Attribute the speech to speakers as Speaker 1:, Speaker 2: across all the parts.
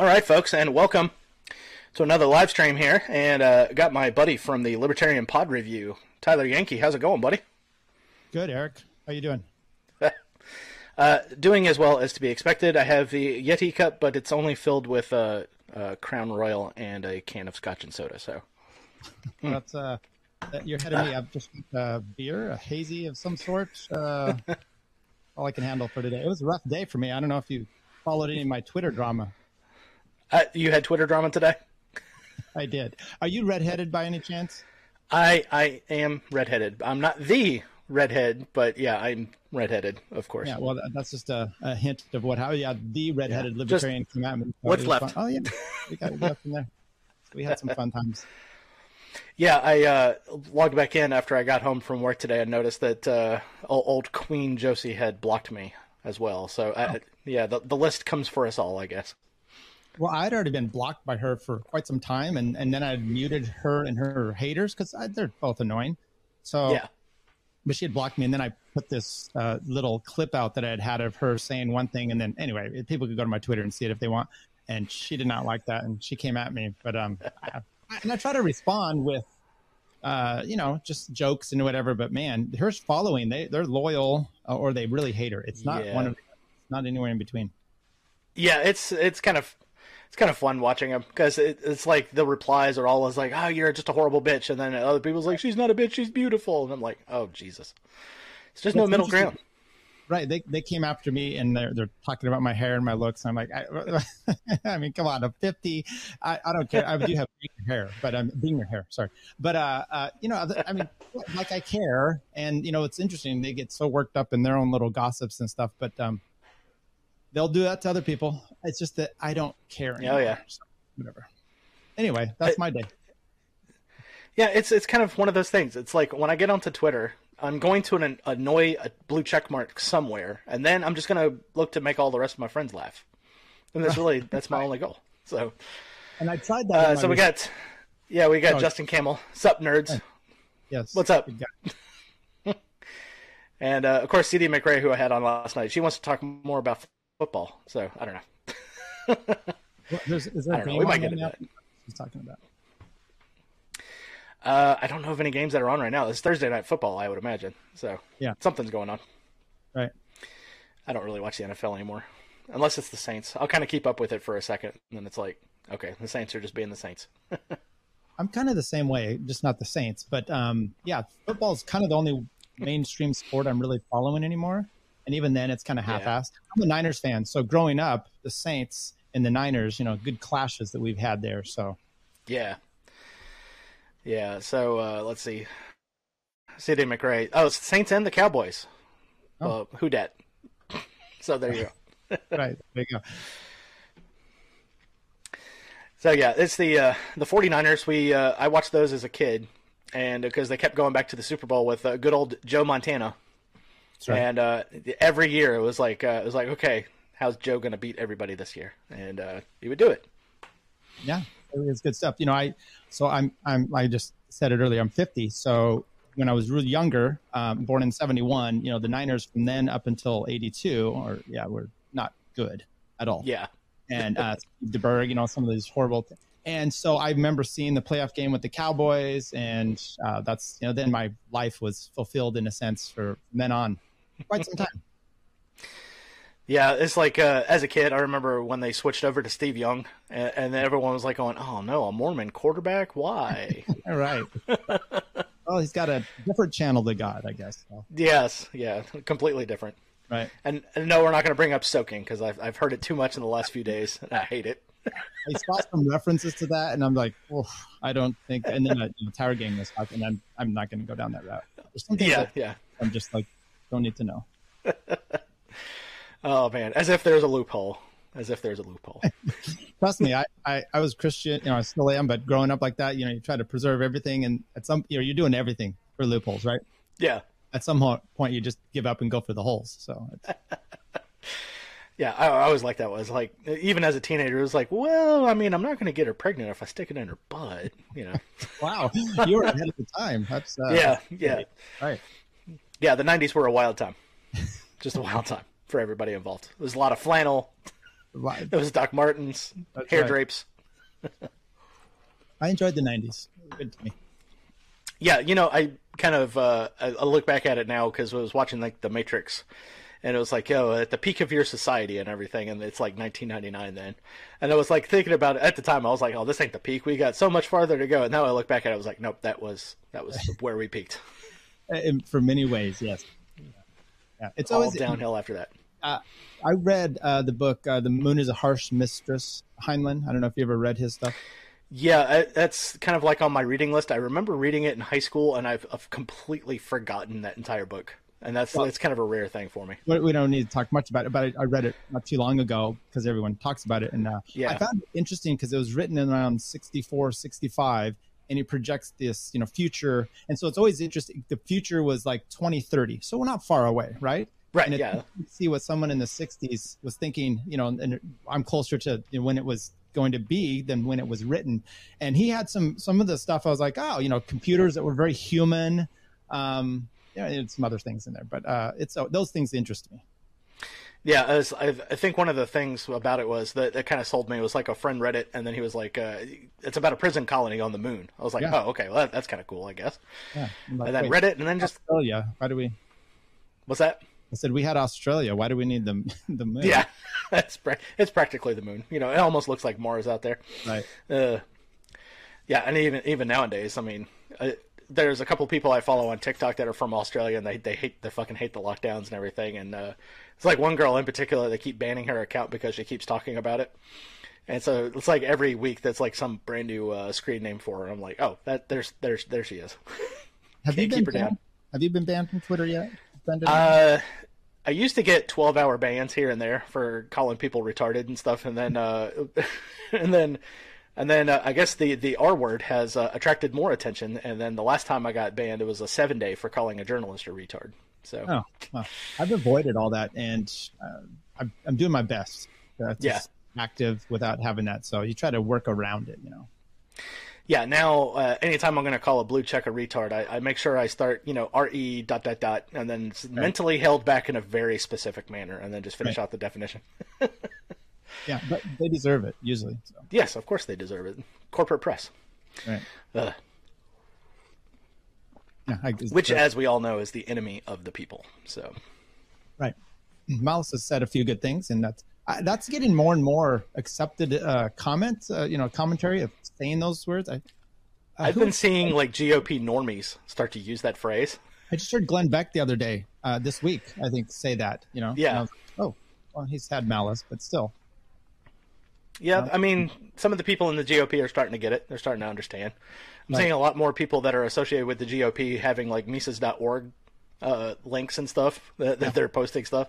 Speaker 1: All right, folks, and welcome to another live stream here. And uh, got my buddy from the Libertarian Pod Review, Tyler Yankee. How's it going, buddy?
Speaker 2: Good, Eric. How you doing?
Speaker 1: uh, doing as well as to be expected. I have the Yeti cup, but it's only filled with uh, uh, Crown Royal and a can of Scotch and soda. So
Speaker 2: well, that's uh, you're ahead of me. I've just uh, beer, a hazy of some sort. Uh, all I can handle for today. It was a rough day for me. I don't know if you followed any of my Twitter drama.
Speaker 1: Uh, you had Twitter drama today.
Speaker 2: I did. Are you redheaded by any chance?
Speaker 1: I I am redheaded. I'm not the redhead, but yeah, I'm redheaded, of course.
Speaker 2: Yeah, well, that's just a, a hint of what how yeah the redheaded yeah, libertarian came out.
Speaker 1: What's left?
Speaker 2: Fun. Oh yeah, we got left in there. We had some fun times.
Speaker 1: Yeah, I uh, logged back in after I got home from work today and noticed that uh, old Queen Josie had blocked me as well. So, oh. I, yeah, the, the list comes for us all, I guess.
Speaker 2: Well, I'd already been blocked by her for quite some time, and, and then I muted her and her haters because they're both annoying. So, yeah. But she had blocked me, and then I put this uh, little clip out that I had had of her saying one thing, and then anyway, people could go to my Twitter and see it if they want. And she did not like that, and she came at me. But um, I, and I try to respond with, uh, you know, just jokes and whatever. But man, her following, they they're loyal uh, or they really hate her. It's not yeah. one of, not anywhere in between.
Speaker 1: Yeah, it's it's kind of it's kind of fun watching him because it, it's like the replies are always like, "Oh, you're just a horrible bitch," and then other people's like, "She's not a bitch, she's beautiful," and I'm like, "Oh Jesus." It's just That's no middle ground.
Speaker 2: Right. They, they came after me and they're, they're talking about my hair and my looks. I'm like, I, I mean, come on, I'm 50. I, I don't care. I do have hair, but I'm being your hair. Sorry. But, uh, uh, you know, I mean, like I care. And, you know, it's interesting. They get so worked up in their own little gossips and stuff, but, um, they'll do that to other people. It's just that I don't care. Anymore,
Speaker 1: oh yeah.
Speaker 2: So whatever. Anyway, that's I, my day.
Speaker 1: Yeah, it's it's kind of one of those things. It's like when I get onto Twitter, I'm going to an, annoy a blue check mark somewhere, and then I'm just going to look to make all the rest of my friends laugh. And that's really that's my only goal. So.
Speaker 2: And I tried that.
Speaker 1: Uh, so we got, yeah, we got oh, Justin Campbell. Sup, nerds?
Speaker 2: Yes.
Speaker 1: What's up? and uh, of course, CD McRae, who I had on last night, she wants to talk more about football. So I don't know.
Speaker 2: well, is there a game We might get into that. She's talking about.
Speaker 1: Uh, I don't know of any games that are on right now. It's Thursday night football, I would imagine. So
Speaker 2: yeah,
Speaker 1: something's going on.
Speaker 2: Right.
Speaker 1: I don't really watch the NFL anymore, unless it's the Saints. I'll kind of keep up with it for a second, and then it's like, okay, the Saints are just being the Saints.
Speaker 2: I'm kind of the same way, just not the Saints, but um, yeah, football is kind of the only mainstream sport I'm really following anymore, and even then, it's kind of half-assed. Yeah. I'm a Niners fan, so growing up, the Saints and the Niners, you know, good clashes that we've had there. So
Speaker 1: yeah, yeah, so uh, let's see. CD McRae. Oh, it's Saints and the Cowboys. Oh. Uh, who dat? so there you
Speaker 2: go. right, there you go.
Speaker 1: So yeah, it's the uh, the 49ers. We uh, I watched those as a kid, and because they kept going back to the Super Bowl with uh, good old Joe Montana, right. and uh, every year it was like uh, it was like okay, how's Joe going to beat everybody this year? And uh, he would do it.
Speaker 2: Yeah, it's good stuff. You know, I so I'm I'm I just said it earlier. I'm 50. So when I was really younger, um, born in 71, you know, the Niners from then up until 82, or yeah, were not good at all.
Speaker 1: Yeah.
Speaker 2: And uh, DeBerg, you know, some of these horrible. Things. And so I remember seeing the playoff game with the Cowboys, and uh, that's you know then my life was fulfilled in a sense for then on quite some time.
Speaker 1: Yeah, it's like uh, as a kid, I remember when they switched over to Steve Young, and, and everyone was like going, "Oh no, a Mormon quarterback? Why?"
Speaker 2: All right. well, he's got a different channel to God, I guess. So.
Speaker 1: Yes, yeah, completely different.
Speaker 2: Right.
Speaker 1: And, and no, we're not going to bring up soaking because I've I've heard it too much in the last few days, and I hate it.
Speaker 2: I saw some references to that, and I'm like, oh, I don't think. And then uh, you know, Tower Gang was talking, and I'm I'm not going to go down that route.
Speaker 1: yeah, yeah.
Speaker 2: I'm just like, don't need to know.
Speaker 1: Oh man, as if there's a loophole. As if there's a loophole.
Speaker 2: Trust me, I, I, I was Christian, you know, I still am, but growing up like that, you know, you try to preserve everything, and at some, you know, you're doing everything for loopholes, right?
Speaker 1: Yeah.
Speaker 2: At some point, you just give up and go for the holes. So.
Speaker 1: yeah, I, I always like that. Was like even as a teenager, it was like, well, I mean, I'm not going to get her pregnant if I stick it in her butt, you know.
Speaker 2: wow, you were ahead of the time. That's uh,
Speaker 1: yeah, yeah,
Speaker 2: right.
Speaker 1: Yeah, the '90s were a wild time, just a wild time for everybody involved. There's a lot of flannel. It was Doc Martens, That's hair right. drapes.
Speaker 2: I enjoyed the '90s. Good to me.
Speaker 1: Yeah, you know, I kind of uh, I look back at it now because I was watching like The Matrix, and it was like, yo, at the peak of your society and everything, and it's like 1999 then, and I was like thinking about it at the time. I was like, oh, this ain't the peak. We got so much farther to go. And now I look back at it, I was like, nope, that was that was where we peaked.
Speaker 2: In, for many ways, yes.
Speaker 1: Yeah, it's All always downhill after that.
Speaker 2: Uh, I read uh, the book uh, "The Moon Is a Harsh Mistress." Heinlein. I don't know if you ever read his stuff.
Speaker 1: Yeah, I, that's kind of like on my reading list. I remember reading it in high school, and I've, I've completely forgotten that entire book. And that's well, it's kind of a rare thing for me.
Speaker 2: We don't need to talk much about it, but I, I read it not too long ago because everyone talks about it. And uh, yeah. I found it interesting because it was written in around 64, 65, and it projects this, you know, future. And so it's always interesting. The future was like 2030, so we're not far away, right?
Speaker 1: Right.
Speaker 2: And
Speaker 1: yeah.
Speaker 2: See what someone in the 60s was thinking, you know, and I'm closer to you know, when it was going to be than when it was written. And he had some some of the stuff. I was like, oh, you know, computers that were very human. Um, yeah, and some other things in there, but uh, it's uh, those things interest me.
Speaker 1: Yeah, I, I, think one of the things about it was that that kind of sold me. It was like a friend read it, and then he was like, uh, "It's about a prison colony on the moon." I was like, yeah. "Oh, okay, well that, that's kind of cool, I guess." Yeah, like, and then read it, and then just
Speaker 2: oh yeah, why do we?
Speaker 1: What's that?
Speaker 2: I said we had Australia. Why do we need the the moon?
Speaker 1: Yeah, that's it's practically the moon. You know, it almost looks like Mars out there.
Speaker 2: Right. Uh,
Speaker 1: yeah, and even even nowadays, I mean, uh, there's a couple people I follow on TikTok that are from Australia, and they they hate they fucking hate the lockdowns and everything. And uh, it's like one girl in particular, they keep banning her account because she keeps talking about it. And so it's like every week that's like some brand new uh, screen name for her. I'm like, oh, that there's there's there she is.
Speaker 2: Have you been banned? Have you been banned from Twitter yet?
Speaker 1: Uh, I used to get 12 hour bans here and there for calling people retarded and stuff, and then uh, and then and then uh, I guess the the R word has uh, attracted more attention. And then the last time I got banned, it was a seven day for calling a journalist a retard. So
Speaker 2: oh, well, I've avoided all that, and uh, I'm, I'm doing my best. to yeah, active without having that. So you try to work around it, you know
Speaker 1: yeah, now uh, anytime I'm going to call a blue check a retard, I, I, make sure I start, you know, re dot dot dot, and then it's right. mentally held back in a very specific manner, and then just finish right. out the definition.
Speaker 2: yeah, but they deserve it usually. So.
Speaker 1: Yes, of course they deserve it. Corporate press.
Speaker 2: Right. Uh,
Speaker 1: yeah, I, which, as we all know, is the enemy of the people. So.
Speaker 2: Right. Malice has said a few good things, and that's that's getting more and more accepted uh, comments, uh, you know, commentary of saying those words. I, uh,
Speaker 1: I've been seeing like GOP normies start to use that phrase.
Speaker 2: I just heard Glenn Beck the other day, uh, this week, I think, say that. You know,
Speaker 1: yeah.
Speaker 2: oh, well, he's had malice, but still.
Speaker 1: Yeah, I mean, some of the people in the GOP are starting to get it. They're starting to understand. I'm right. seeing a lot more people that are associated with the GOP having like Mises.org uh, links and stuff that, that they're posting stuff,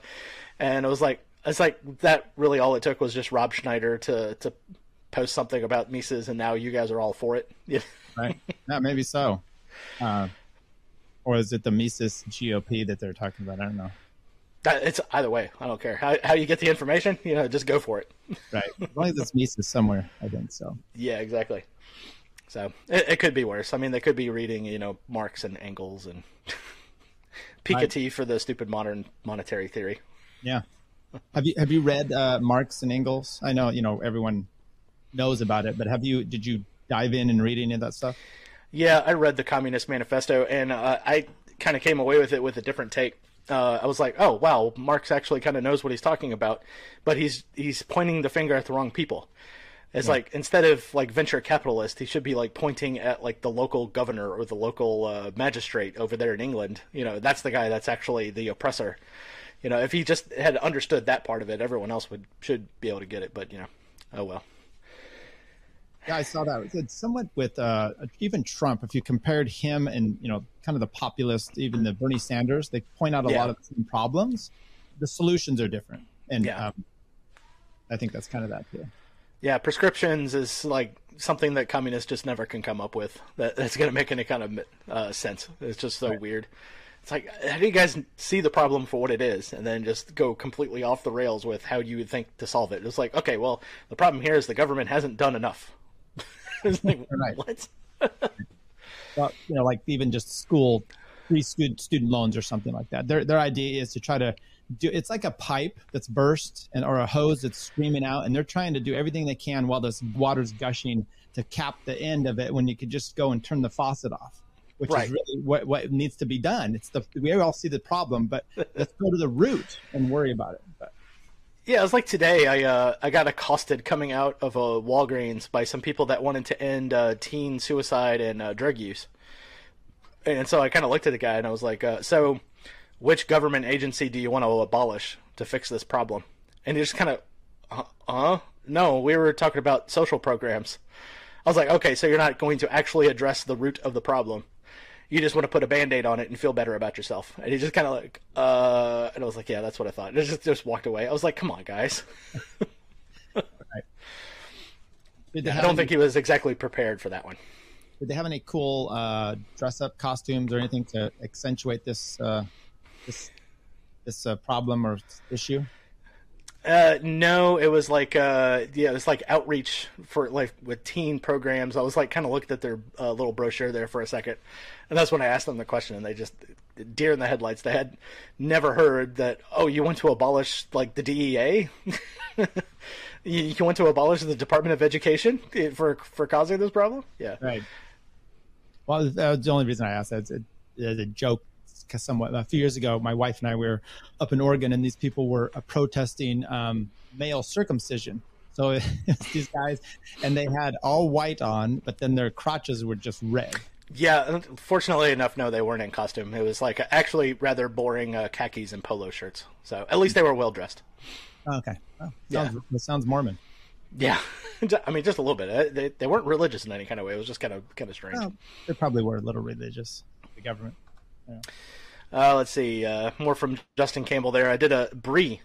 Speaker 1: and it was like, it's like that. Really, all it took was just Rob Schneider to to post something about Mises, and now you guys are all for it.
Speaker 2: Yeah, right. Yeah, maybe so. Uh, or is it the Mises GOP that they're talking about? I don't know.
Speaker 1: It's either way. I don't care how how you get the information. You know, just go for it.
Speaker 2: right. As long as it's Mises somewhere, I think so.
Speaker 1: Yeah, exactly. So it, it could be worse. I mean, they could be reading, you know, Marx and Engels and Piketty I... for the stupid modern monetary theory.
Speaker 2: Yeah. Have you have you read uh, Marx and Engels? I know you know everyone knows about it, but have you did you dive in and read any of that stuff?
Speaker 1: Yeah, I read the Communist Manifesto, and uh, I kind of came away with it with a different take. Uh, I was like, oh wow, Marx actually kind of knows what he's talking about, but he's he's pointing the finger at the wrong people. It's yeah. like instead of like venture capitalist, he should be like pointing at like the local governor or the local uh, magistrate over there in England. You know, that's the guy that's actually the oppressor. You know, if he just had understood that part of it, everyone else would should be able to get it. But you know, oh well.
Speaker 2: Yeah, I saw that. It's somewhat with uh, even Trump. If you compared him and you know, kind of the populist, even the Bernie Sanders, they point out a yeah. lot of the same problems. The solutions are different, and yeah. um, I think that's kind of that too.
Speaker 1: Yeah, prescriptions is like something that communists just never can come up with. That, that's going to make any kind of uh, sense. It's just so right. weird. It's like, how do you guys see the problem for what it is, and then just go completely off the rails with how you would think to solve it? It's like, okay, well, the problem here is the government hasn't done enough. like,
Speaker 2: right. What? well, you know, like even just school, free student student loans or something like that. Their their idea is to try to do it's like a pipe that's burst and or a hose that's streaming out and they're trying to do everything they can while this water's gushing to cap the end of it when you could just go and turn the faucet off which right. is really what, what needs to be done it's the we all see the problem but let's go to the root and worry about it but.
Speaker 1: Yeah, it was like today. I uh, I got accosted coming out of a Walgreens by some people that wanted to end uh, teen suicide and uh, drug use, and so I kind of looked at the guy and I was like, uh, "So, which government agency do you want to abolish to fix this problem? And he just kind of, huh? uh, no, we were talking about social programs. I was like, okay, so you're not going to actually address the root of the problem. You just want to put a band-aid on it and feel better about yourself. And he just kind of like, uh, and I was like, yeah, that's what I thought. And just just walked away. I was like, come on, guys. right. I don't think he was exactly prepared for that one.
Speaker 2: Did they have any cool uh, dress-up costumes or anything to accentuate this uh, this this uh, problem or issue?
Speaker 1: Uh, no, it was like uh, yeah, it was like outreach for like with teen programs. I was like kind of looked at their uh, little brochure there for a second, and that's when I asked them the question, and they just deer in the headlights. They had never heard that. Oh, you want to abolish like the DEA? you, you want to abolish the Department of Education for for causing this problem? Yeah,
Speaker 2: right. Well, that's the only reason I asked that. It's a joke somewhat a few years ago, my wife and I were up in Oregon, and these people were uh, protesting um, male circumcision. So these guys, and they had all white on, but then their crotches were just red.
Speaker 1: Yeah, fortunately enough, no, they weren't in costume. It was like actually rather boring uh, khakis and polo shirts. So at least they were well dressed.
Speaker 2: Okay, oh, sounds, yeah. sounds Mormon.
Speaker 1: Yeah, I mean just a little bit. Uh, they, they weren't religious in any kind of way. It was just kind of kind of strange. Well,
Speaker 2: they probably were a little religious. The government.
Speaker 1: Yeah. Uh, let's see. Uh, more from Justin Campbell there. I did a Brie.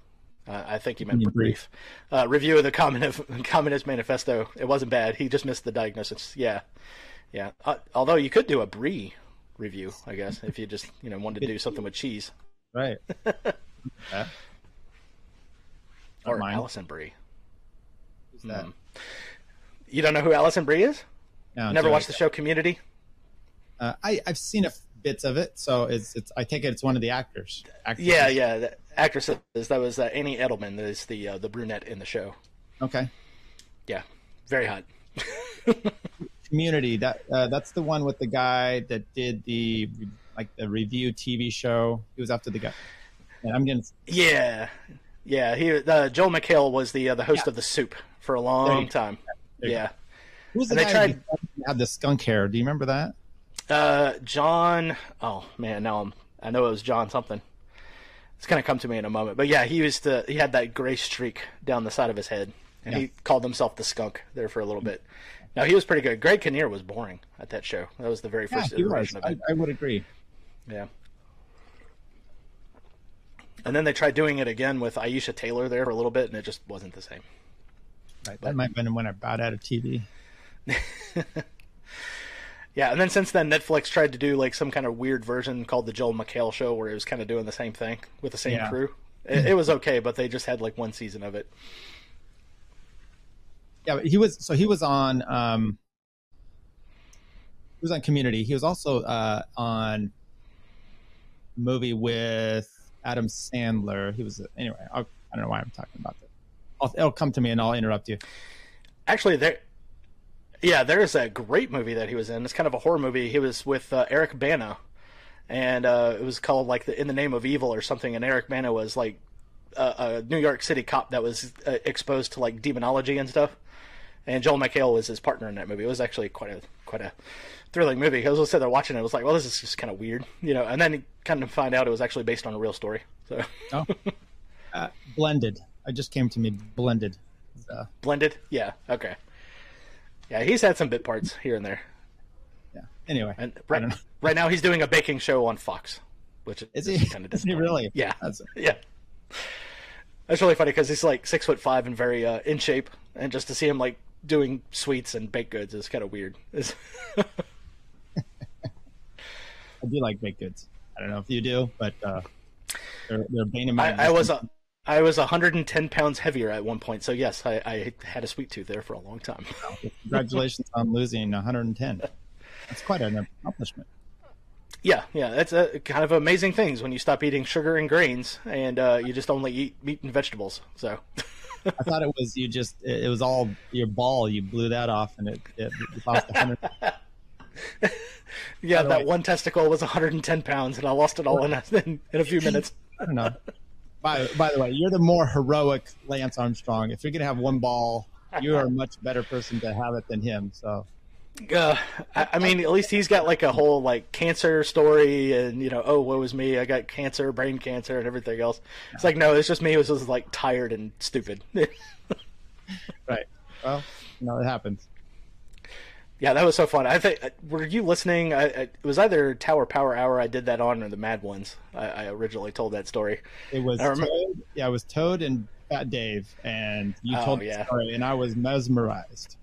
Speaker 1: Uh, I think you meant brief. brief. Uh, review of the Communist, Communist Manifesto. It wasn't bad. He just missed the diagnosis. Yeah, yeah. Uh, although you could do a Brie review, I guess, if you just you know wanted to do something with cheese.
Speaker 2: Right.
Speaker 1: yeah. Or Alison Brie.
Speaker 2: Who's that? Mm.
Speaker 1: You don't know who Alison Brie is? No, Never watched the show Community?
Speaker 2: Uh, I I've seen a bits of it. So it's it's I take it it's one of the actors.
Speaker 1: Actresses. Yeah, yeah, the actresses. That was uh, Annie Edelman. That is the uh, the brunette in the show.
Speaker 2: Okay.
Speaker 1: Yeah, very hot.
Speaker 2: Community. That uh, that's the one with the guy that did the like the review TV show. He was after the guy. And I'm getting.
Speaker 1: Yeah, yeah. He uh, Joel McHale was the uh, the host yeah. of the Soup for a long time. Yeah.
Speaker 2: Who was the and guy they tried... had the skunk hair? Do you remember that?
Speaker 1: Uh, John. Oh man, now I'm. I know it was John something. It's gonna come to me in a moment. But yeah, he used to. He had that gray streak down the side of his head, and yeah. he called himself the Skunk there for a little bit. Now he was pretty good. Greg Kinnear was boring at that show. That was the very first yeah, iteration of it.
Speaker 2: I, I would agree.
Speaker 1: Yeah. And then they tried doing it again with Aisha Tyler there for a little bit, and it just wasn't the same.
Speaker 2: Right. That but, might have been when I bought out of TV.
Speaker 1: Yeah, and then since then, Netflix tried to do like some kind of weird version called the Joel McHale Show, where it was kind of doing the same thing with the same yeah. crew. It, it, was okay, but they just had like one season of it.
Speaker 2: Yeah, he was so he was on um, he was on Community. He was also uh, on movie with Adam Sandler. He was anyway. I'll, I do not know why I'm talking about that. I'll, it'll come to me and I'll interrupt you.
Speaker 1: Actually, there yeah, there's a great movie that he was in. It's kind of a horror movie. He was with uh, Eric Bana, and uh, it was called like the, "In the Name of Evil" or something. And Eric Bana was like a, a New York City cop that was uh, exposed to like demonology and stuff. And Joel McHale was his partner in that movie. It was actually quite a quite a thrilling movie. I was sitting there watching it. I was like, well, this is just kind of weird, you know. And then kind of find out it was actually based on a real story. So, oh.
Speaker 2: uh, blended. I just came to me blended.
Speaker 1: Uh, blended, yeah, okay. Yeah, he's had some bit parts here and there.
Speaker 2: Yeah. Anyway,
Speaker 1: and right, right now he's doing a baking show on Fox, which
Speaker 2: is, is kind of is he really?
Speaker 1: Yeah, That's... yeah. That's really funny because he's like six foot five and very uh, in shape, and just to see him like doing sweets and baked goods is kind of weird. I
Speaker 2: do like baked goods. I don't know if you do, but uh, they're, they're bane of
Speaker 1: my. I, I was a I was 110 pounds heavier at one point, so yes, I, I had a sweet tooth there for a long time.
Speaker 2: Congratulations on losing 110. That's quite an accomplishment.
Speaker 1: Yeah, yeah, that's a, kind of amazing things when you stop eating sugar and grains and uh, you just only eat meat and vegetables. So.
Speaker 2: I thought it was you just it was all your ball. You blew that off and it, it, lost 100.
Speaker 1: yeah, that way, one testicle was 110 pounds and I lost it all in a, in, in a few minutes.
Speaker 2: I don't know. By, by the way, you're the more heroic Lance Armstrong. If you're going to have one ball, you are a much better person to have it than him. So
Speaker 1: uh, I, I, mean, at least he's got like a whole like cancer story, and you know, oh, what was me? I got cancer, brain cancer, and everything else. It's like no, it's just me. It was just like tired and stupid.
Speaker 2: right. Well, no, it happens.
Speaker 1: Yeah, that was so fun. I think were you listening? I, I, it was either Tower Power Hour I did that on, or the Mad Ones. I, I originally told that story.
Speaker 2: It was Toad, yeah, it was Toad and Fat Dave, and you oh, told yeah. the story, and I was mesmerized.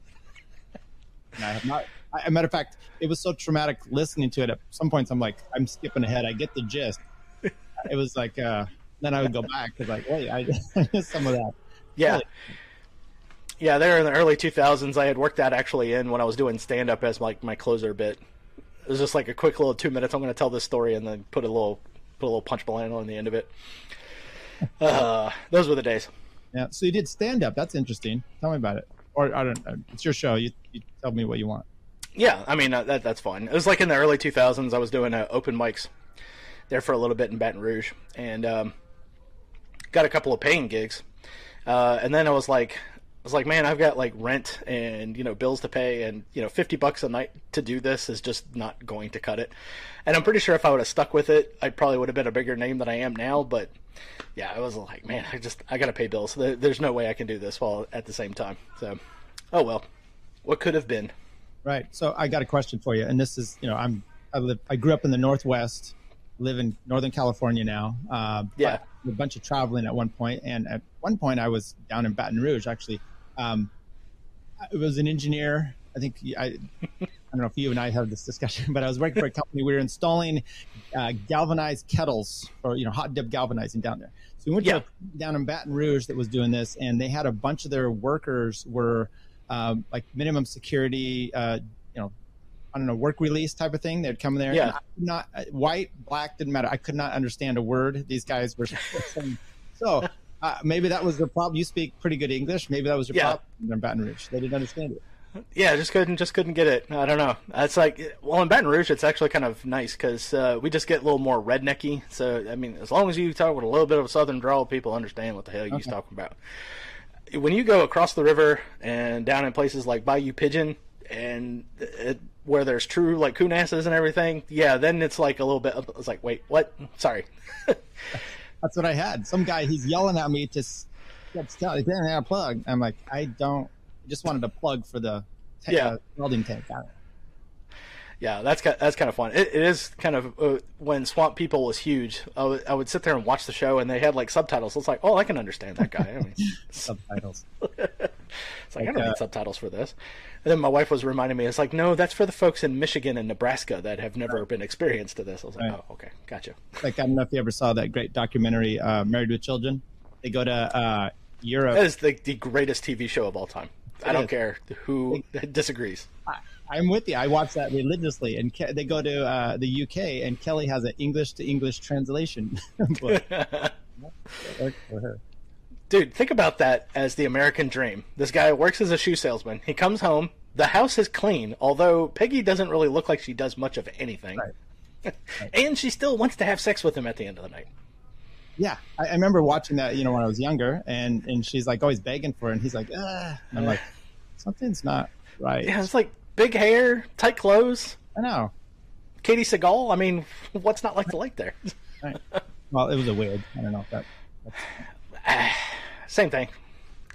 Speaker 2: And I have not. I, a matter of fact, it was so traumatic listening to it. At some points, I'm like, I'm skipping ahead. I get the gist. It was like, uh, then I would go back because, like, wait, I, missed some of that.
Speaker 1: Yeah. Really? Yeah, there in the early 2000s, I had worked that actually in when I was doing stand up as like my closer bit. It was just like a quick little two minutes. I'm going to tell this story and then put a little put a little punch line on the end of it. Uh, those were the days.
Speaker 2: Yeah. So you did stand up. That's interesting. Tell me about it. Or I don't. know. It's your show. You, you tell me what you want.
Speaker 1: Yeah, I mean uh, that that's fine. It was like in the early 2000s. I was doing uh, open mics there for a little bit in Baton Rouge, and um, got a couple of paying gigs. Uh, and then I was like, was like, man, I've got like rent and you know bills to pay, and you know, fifty bucks a night to do this is just not going to cut it. And I'm pretty sure if I would have stuck with it, I probably would have been a bigger name than I am now. But yeah, I was like, man, I just I gotta pay bills. There's no way I can do this while at the same time. So, oh well, what could have been.
Speaker 2: Right. So I got a question for you, and this is, you know, I'm I live I grew up in the Northwest, live in Northern California now. Uh,
Speaker 1: yeah.
Speaker 2: A bunch of traveling at one point, and at one point I was down in Baton Rouge. Actually, um, I was an engineer. I think I, I don't know if you and I have this discussion, but I was working for a company. We were installing uh, galvanized kettles or you know hot dip galvanizing down there. So we went yeah. to down in Baton Rouge that was doing this, and they had a bunch of their workers were um, like minimum security, uh, you know, I don't know, work release type of thing. They'd come there.
Speaker 1: Yeah.
Speaker 2: Not uh, white, black didn't matter. I could not understand a word these guys were saying. So uh, maybe that was the problem. You speak pretty good English. Maybe that was your yeah. problem in Baton Rouge. They didn't understand it.
Speaker 1: Yeah, just couldn't just couldn't get it. I don't know. It's like well in Baton Rouge, it's actually kind of nice because uh, we just get a little more rednecky. So I mean, as long as you talk with a little bit of a southern drawl, people understand what the hell you're okay. talking about when you go across the river and down in places like Bayou Pigeon and it, where there's true like coon asses and everything, yeah, then it's like a little bit. It's like, wait, what? Sorry.
Speaker 2: That's what I had. Some guy he's yelling at me to tell he didn't have a plug. I'm like, I don't. I just wanted a plug for the yeah. uh, welding tank
Speaker 1: yeah, that's that's kind of fun. it, it is kind of uh, when Swamp People was huge. I, w- I would sit there and watch the show, and they had like subtitles. It's like, oh, I can understand that guy. I mean,
Speaker 2: subtitles.
Speaker 1: it's like, like I don't uh, need subtitles for this. And then my wife was reminding me, it's like, no, that's for the folks in Michigan and Nebraska that have never right. been experienced to this. I was like, right. oh, okay, gotcha.
Speaker 2: Like I don't know if you ever saw that great documentary, uh, Married with Children. They go to uh, Europe.
Speaker 1: That is the, the greatest TV show of all time. It I don't is. care who disagrees.
Speaker 2: I, I'm with you. I watch that religiously, and Ke- they go to uh, the UK, and Kelly has an English to English translation. book.
Speaker 1: Dude, think about that as the American dream. This guy works as a shoe salesman. He comes home. The house is clean, although Peggy doesn't really look like she does much of anything. Right. Right. and she still wants to have sex with him at the end of the night.
Speaker 2: Yeah, I, I, remember watching that. You know, when I was younger, and and she's like always begging for it, and he's like, ah. I'm like, something's not right.
Speaker 1: Yeah, it's like big hair, tight clothes.
Speaker 2: I know.
Speaker 1: Katey Sagal. I mean, what's not like to like there?
Speaker 2: right. Well, it was a wig. I don't know if that.
Speaker 1: Same thing.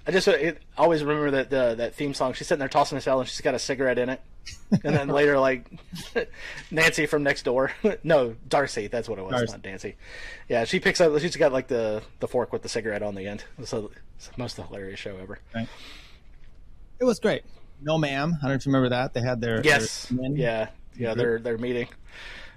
Speaker 1: I just it, always remember that uh, that theme song. She's sitting there tossing a cell and she's got a cigarette in it. And then later, like Nancy from next door, no Darcy, that's what it was, Darcy. not Nancy. Yeah, she picks up. She's got like the the fork with the cigarette on the end. So it's the most hilarious show ever.
Speaker 2: Right. It was great. No, ma'am. I don't know if you remember that. They had their
Speaker 1: yes, their yeah, yeah, their their meeting.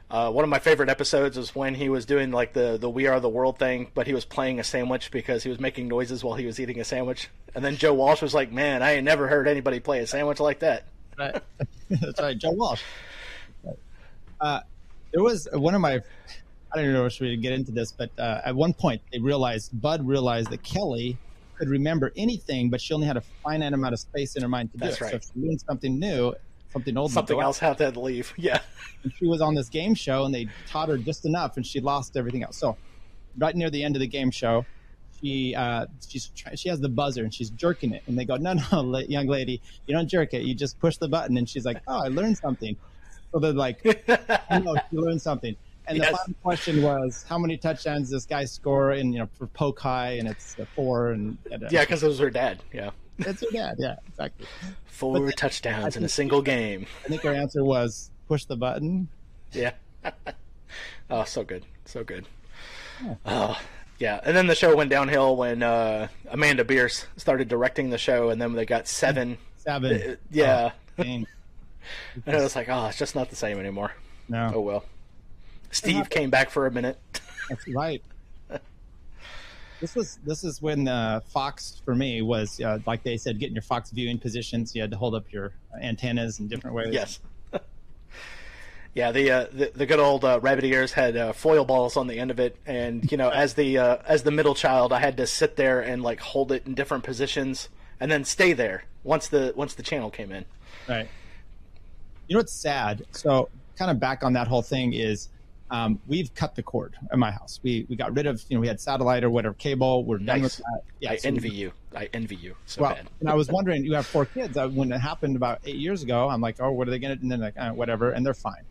Speaker 1: Uh, one of my favorite episodes was when he was doing like the the We Are the World thing, but he was playing a sandwich because he was making noises while he was eating a sandwich. And then Joe Walsh was like, "Man, I ain't never heard anybody play a sandwich like that."
Speaker 2: Right. That's right, Joe Walsh. Uh, there was one of my. I don't know if we get into this, but uh, at one point they realized Bud realized that Kelly could remember anything, but she only had a finite amount of space in her mind to do
Speaker 1: That's
Speaker 2: it.
Speaker 1: Right.
Speaker 2: So if she learned something new, something old,
Speaker 1: something else had to leave. Yeah.
Speaker 2: And she was on this game show, and they taught her just enough, and she lost everything else. So right near the end of the game show, she uh, she's she has the buzzer and she's jerking it, and they go, "No, no, young lady, you don't jerk it. You just push the button." And she's like, "Oh, I learned something." So they're like, "I know she learned something." And yes. the final question was, "How many touchdowns does this guy score?" And you know, for Polk High, and it's four. And, and
Speaker 1: uh, yeah, because it was her dad. Yeah,
Speaker 2: it's her dad. Yeah, exactly.
Speaker 1: Four then, touchdowns in a single game.
Speaker 2: I think her answer was push the button.
Speaker 1: Yeah. oh, so good, so good. Yeah. Oh, yeah. And then the show went downhill when uh, Amanda Bearse started directing the show, and then they got seven.
Speaker 2: Seven.
Speaker 1: Uh, yeah. Oh, and it was like, oh, it's just not the same anymore.
Speaker 2: No.
Speaker 1: Oh well. Steve came back for a minute.
Speaker 2: That's right. this was this is when uh, Fox for me was uh, like they said, getting your Fox viewing positions. You had to hold up your antennas in different ways.
Speaker 1: Yes. yeah, the, uh, the, the good old uh, rabbit ears had uh, foil balls on the end of it, and you know, as the uh, as the middle child, I had to sit there and like hold it in different positions, and then stay there once the once the channel came in.
Speaker 2: Right. You know what's sad? So, kind of back on that whole thing is um, we've cut the cord at my house. We we got rid of you know we had satellite or whatever cable. We're done
Speaker 1: nice.
Speaker 2: with that.
Speaker 1: Yeah, I so envy we, you. I envy you so
Speaker 2: well,
Speaker 1: bad.
Speaker 2: and I was wondering, you have four kids. I, when it happened about eight years ago, I'm like, oh, what are they going to? And then like, uh, whatever, and they're fine.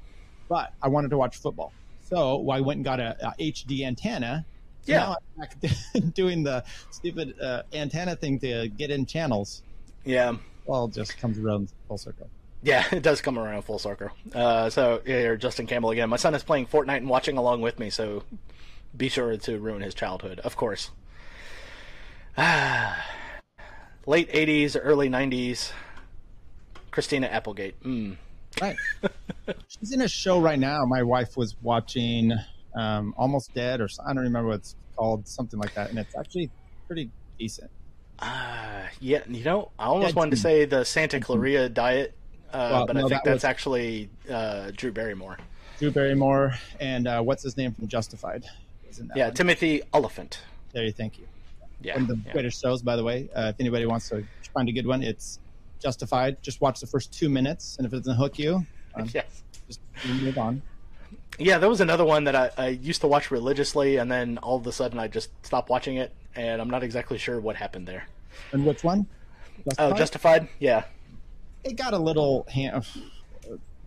Speaker 2: But I wanted to watch football, so I went and got a, a HD antenna. So
Speaker 1: yeah.
Speaker 2: Now I'm back doing the stupid uh, antenna thing to get in channels.
Speaker 1: Yeah.
Speaker 2: Well, just comes around full circle.
Speaker 1: Yeah, it does come around full circle. Uh, so yeah, Justin Campbell again. My son is playing Fortnite and watching along with me, so be sure to ruin his childhood, of course. Ah, late '80s, early '90s. Christina Applegate. Mm.
Speaker 2: Right. She's in a show right now. My wife was watching um, Almost Dead, or I don't remember what it's called, something like that, and it's actually pretty decent.
Speaker 1: Uh, yeah, you know, I almost wanted to say the Santa Clarita Diet well, but no, I think that that's was... actually uh, Drew Barrymore.
Speaker 2: Drew Barrymore and uh, what's his name from Justified?
Speaker 1: yeah,
Speaker 2: one.
Speaker 1: Timothy Olyphant.
Speaker 2: There you thank you.
Speaker 1: Yeah,
Speaker 2: one of the
Speaker 1: yeah.
Speaker 2: greatest shows, by the way. Uh, if anybody wants to find a good one, it's Justified. Just watch the first two minutes, and if it doesn't hook you, um,
Speaker 1: yes.
Speaker 2: just move on.
Speaker 1: Yeah, there was another one that I, I used to watch religiously, and then all of a sudden I just stopped watching it, and I'm not exactly sure what happened there.
Speaker 2: And which one?
Speaker 1: Justified? Oh, Justified. Yeah
Speaker 2: it got a little hand,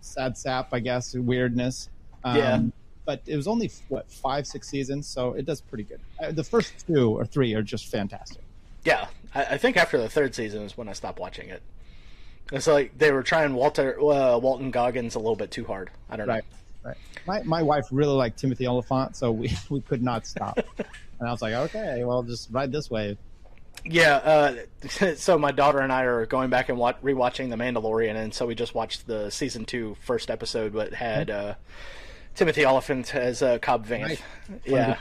Speaker 2: sad sap, I guess, weirdness.
Speaker 1: Um, yeah.
Speaker 2: But it was only what five, six seasons, so it does pretty good. Uh, the first two or three are just fantastic.
Speaker 1: Yeah, I, I, think after the third season is when I stopped watching it. It's like they were trying Walter uh, Walton Goggins a little bit too hard. I don't know.
Speaker 2: Right, right. My my wife really liked Timothy Olyphant, so we we could not stop. and I was like, okay, well, just ride this wave.
Speaker 1: Yeah, uh, so my daughter and I are going back and watch, rewatching The Mandalorian, and so we just watched the season two first episode, but had uh, Timothy Olyphant as uh, Cobb Vanth.
Speaker 2: Nice.
Speaker 1: Yeah,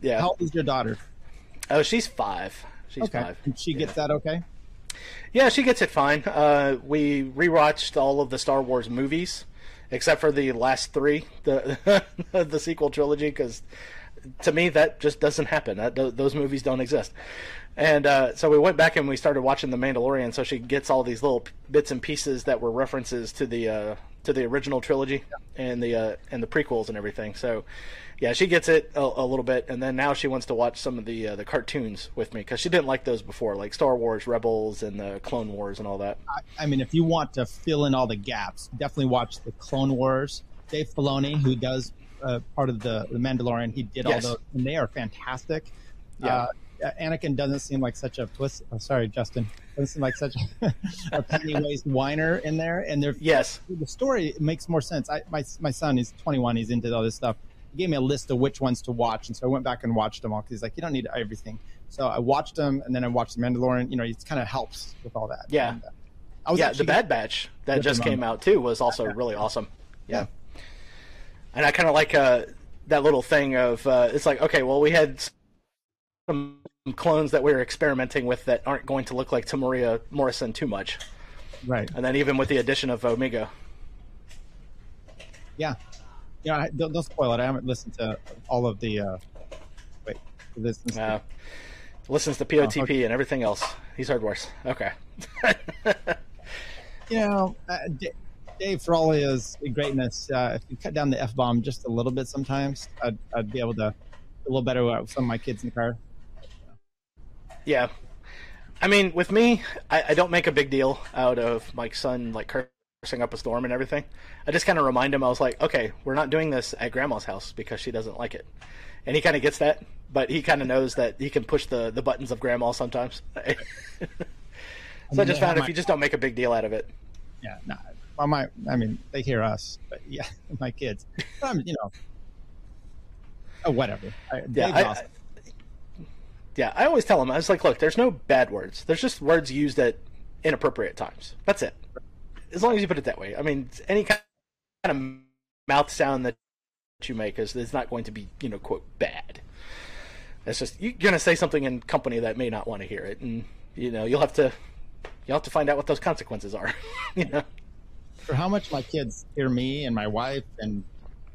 Speaker 1: yeah.
Speaker 2: How old is your daughter?
Speaker 1: Oh, she's five. She's
Speaker 2: okay.
Speaker 1: five.
Speaker 2: And she gets
Speaker 1: yeah.
Speaker 2: that okay?
Speaker 1: Yeah, she gets it fine. Uh, we rewatched all of the Star Wars movies, except for the last three, the the sequel trilogy, because to me that just doesn't happen. That, those movies don't exist. And uh, so we went back and we started watching The Mandalorian. So she gets all these little bits and pieces that were references to the uh, to the original trilogy and the uh, and the prequels and everything. So yeah, she gets it a, a, little bit, and then now she wants to watch some of the uh, the cartoons with me because she didn't like those before, like Star Wars Rebels and the Clone Wars and all that.
Speaker 2: I, I mean, if you want to fill in all the gaps, definitely watch the Clone Wars. Dave Filoni, who does uh, part of the, the Mandalorian, he did
Speaker 1: yes.
Speaker 2: all those, and they are fantastic.
Speaker 1: Yeah.
Speaker 2: Uh, Anakin doesn't seem like such a puss. Oh, sorry, Justin. Doesn't seem like such a, a penny-waist whiner in there. And there,
Speaker 1: yes,
Speaker 2: the story makes more sense. I, my my son, he's 21. He's into all this stuff. He gave me a list of which ones to watch, and so I went back and watched them all because he's like, you don't need everything. So I watched them, and then I watched The Mandalorian. You know, it kind of helps with all that.
Speaker 1: Yeah.
Speaker 2: And, uh,
Speaker 1: yeah, the Bad Batch that just came out too was also really awesome. Yeah. yeah. And I kind of like uh, that little thing of uh, it's like okay, well we had some clones that we were experimenting with that aren't going to look like Temuera Morrison too much.
Speaker 2: Right.
Speaker 1: And then even with the addition of Omega.
Speaker 2: Yeah. Yeah, don't, don't, spoil it. I haven't listened to all of the. Uh, wait,
Speaker 1: this. Uh, listens to POTP oh, okay. and everything else. He's hard worse. Okay.
Speaker 2: you know, uh, Dave, for all his greatness, uh, if you cut down the f bomb just a little bit, sometimes I'd, I'd be able to a little better with some of my kids in the car.
Speaker 1: Yeah, I mean, with me, I, I, don't make a big deal out of my son like cursing up a storm and everything. I just kind of remind him. I was like, okay, we're not doing this at Grandma's house because she doesn't like it, and he kind of gets that. But he kind of knows that he can push the the buttons of Grandma sometimes. so I just found if you just don't make a big deal out of it.
Speaker 2: Yeah, no. Well, my, I mean, they hear us, but yeah, my kids. I'm, you know, oh, whatever. I,
Speaker 1: yeah, I, yeah, I always tell them, I was like, look, there's no bad words. There's just words used at inappropriate times. That's it. As long as you put it that way. I mean, any kind of mouth sound that you make is, is not going to be, you know, quote, bad. It's just you're going to say something in company that may not want to hear it, and you know you'll have to you'll have to find out what those consequences are. you know.
Speaker 2: For how much my kids hear me and my wife and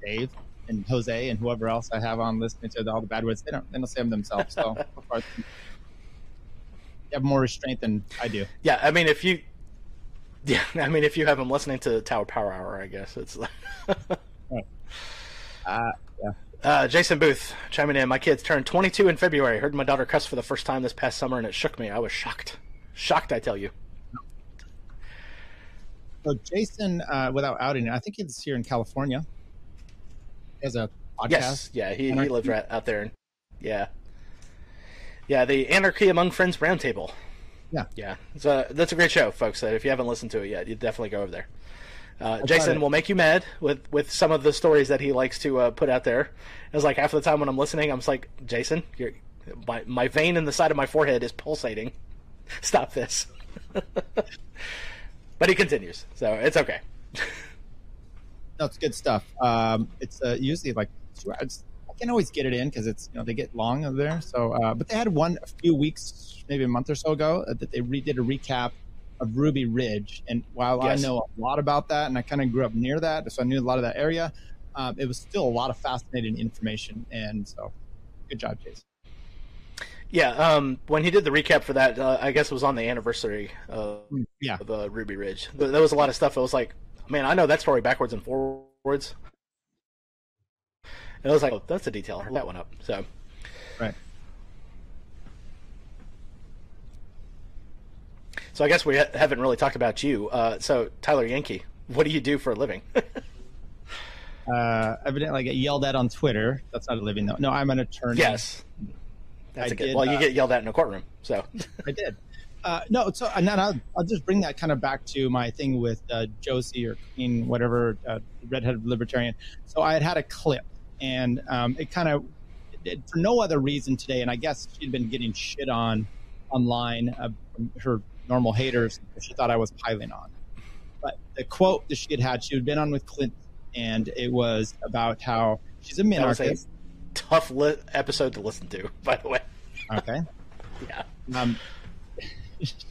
Speaker 2: Dave and Jose and whoever else I have on listening to all the bad words, they don't they don't say them themselves. So you have more restraint than I do.
Speaker 1: Yeah, I mean if you yeah, I mean if you have them listening to Tower Power Hour, I guess it's like right. uh, yeah. Uh, Jason Booth chiming in. My kids turned 22 in February. Heard my daughter cuss for the first time this past summer, and it shook me. I was shocked. Shocked, I tell you.
Speaker 2: So Jason, uh, without outing, I think he's here in California as a podcast. Yes,
Speaker 1: yeah, he, he lives right out there. Yeah, yeah, the Anarchy Among Friends Roundtable.
Speaker 2: Yeah,
Speaker 1: yeah, so that's a great show, folks. If you haven't listened to it yet, you definitely go over there. Uh, Jason will make you mad with, with some of the stories that he likes to uh, put out there. It's like half the time when I'm listening, I'm just like, Jason, my my vein in the side of my forehead is pulsating. Stop this. but he continues, so it's okay.
Speaker 2: That's good stuff. Um, it's uh, usually like two hours. I can always get it in because it's you know they get long over there. So, uh, but they had one a few weeks, maybe a month or so ago, uh, that they redid a recap of Ruby Ridge. And while yes. I know a lot about that, and I kind of grew up near that, so I knew a lot of that area, um, it was still a lot of fascinating information. And so, good job, Jason.
Speaker 1: Yeah, um, when he did the recap for that, uh, I guess it was on the anniversary of,
Speaker 2: mm, yeah.
Speaker 1: of uh, Ruby Ridge. There was a lot of stuff. It was like, man, I know that story backwards and forwards. And I was like, oh, that's a detail. That one up. So,
Speaker 2: right.
Speaker 1: So I guess we ha- haven't really talked about you. Uh, so Tyler Yankee, what do you do for a living?
Speaker 2: uh, evidently, I get yelled at on Twitter. That's not a living though. No, I'm an attorney.
Speaker 1: Yes. That's I a good. Did, well, you uh, get yelled at in a courtroom, so.
Speaker 2: I did. Uh, no, so and then I'll, I'll just bring that kind of back to my thing with uh, Josie or Queen, whatever, uh, redheaded libertarian. So I had had a clip, and um, it kind of, for no other reason today, and I guess she'd been getting shit on online uh, from her normal haters. She thought I was piling on. But the quote that she had had, she had been on with Clinton, and it was about how she's a minarchist.
Speaker 1: A tough li- episode to listen to, by the way.
Speaker 2: Okay.
Speaker 1: yeah.
Speaker 2: Um,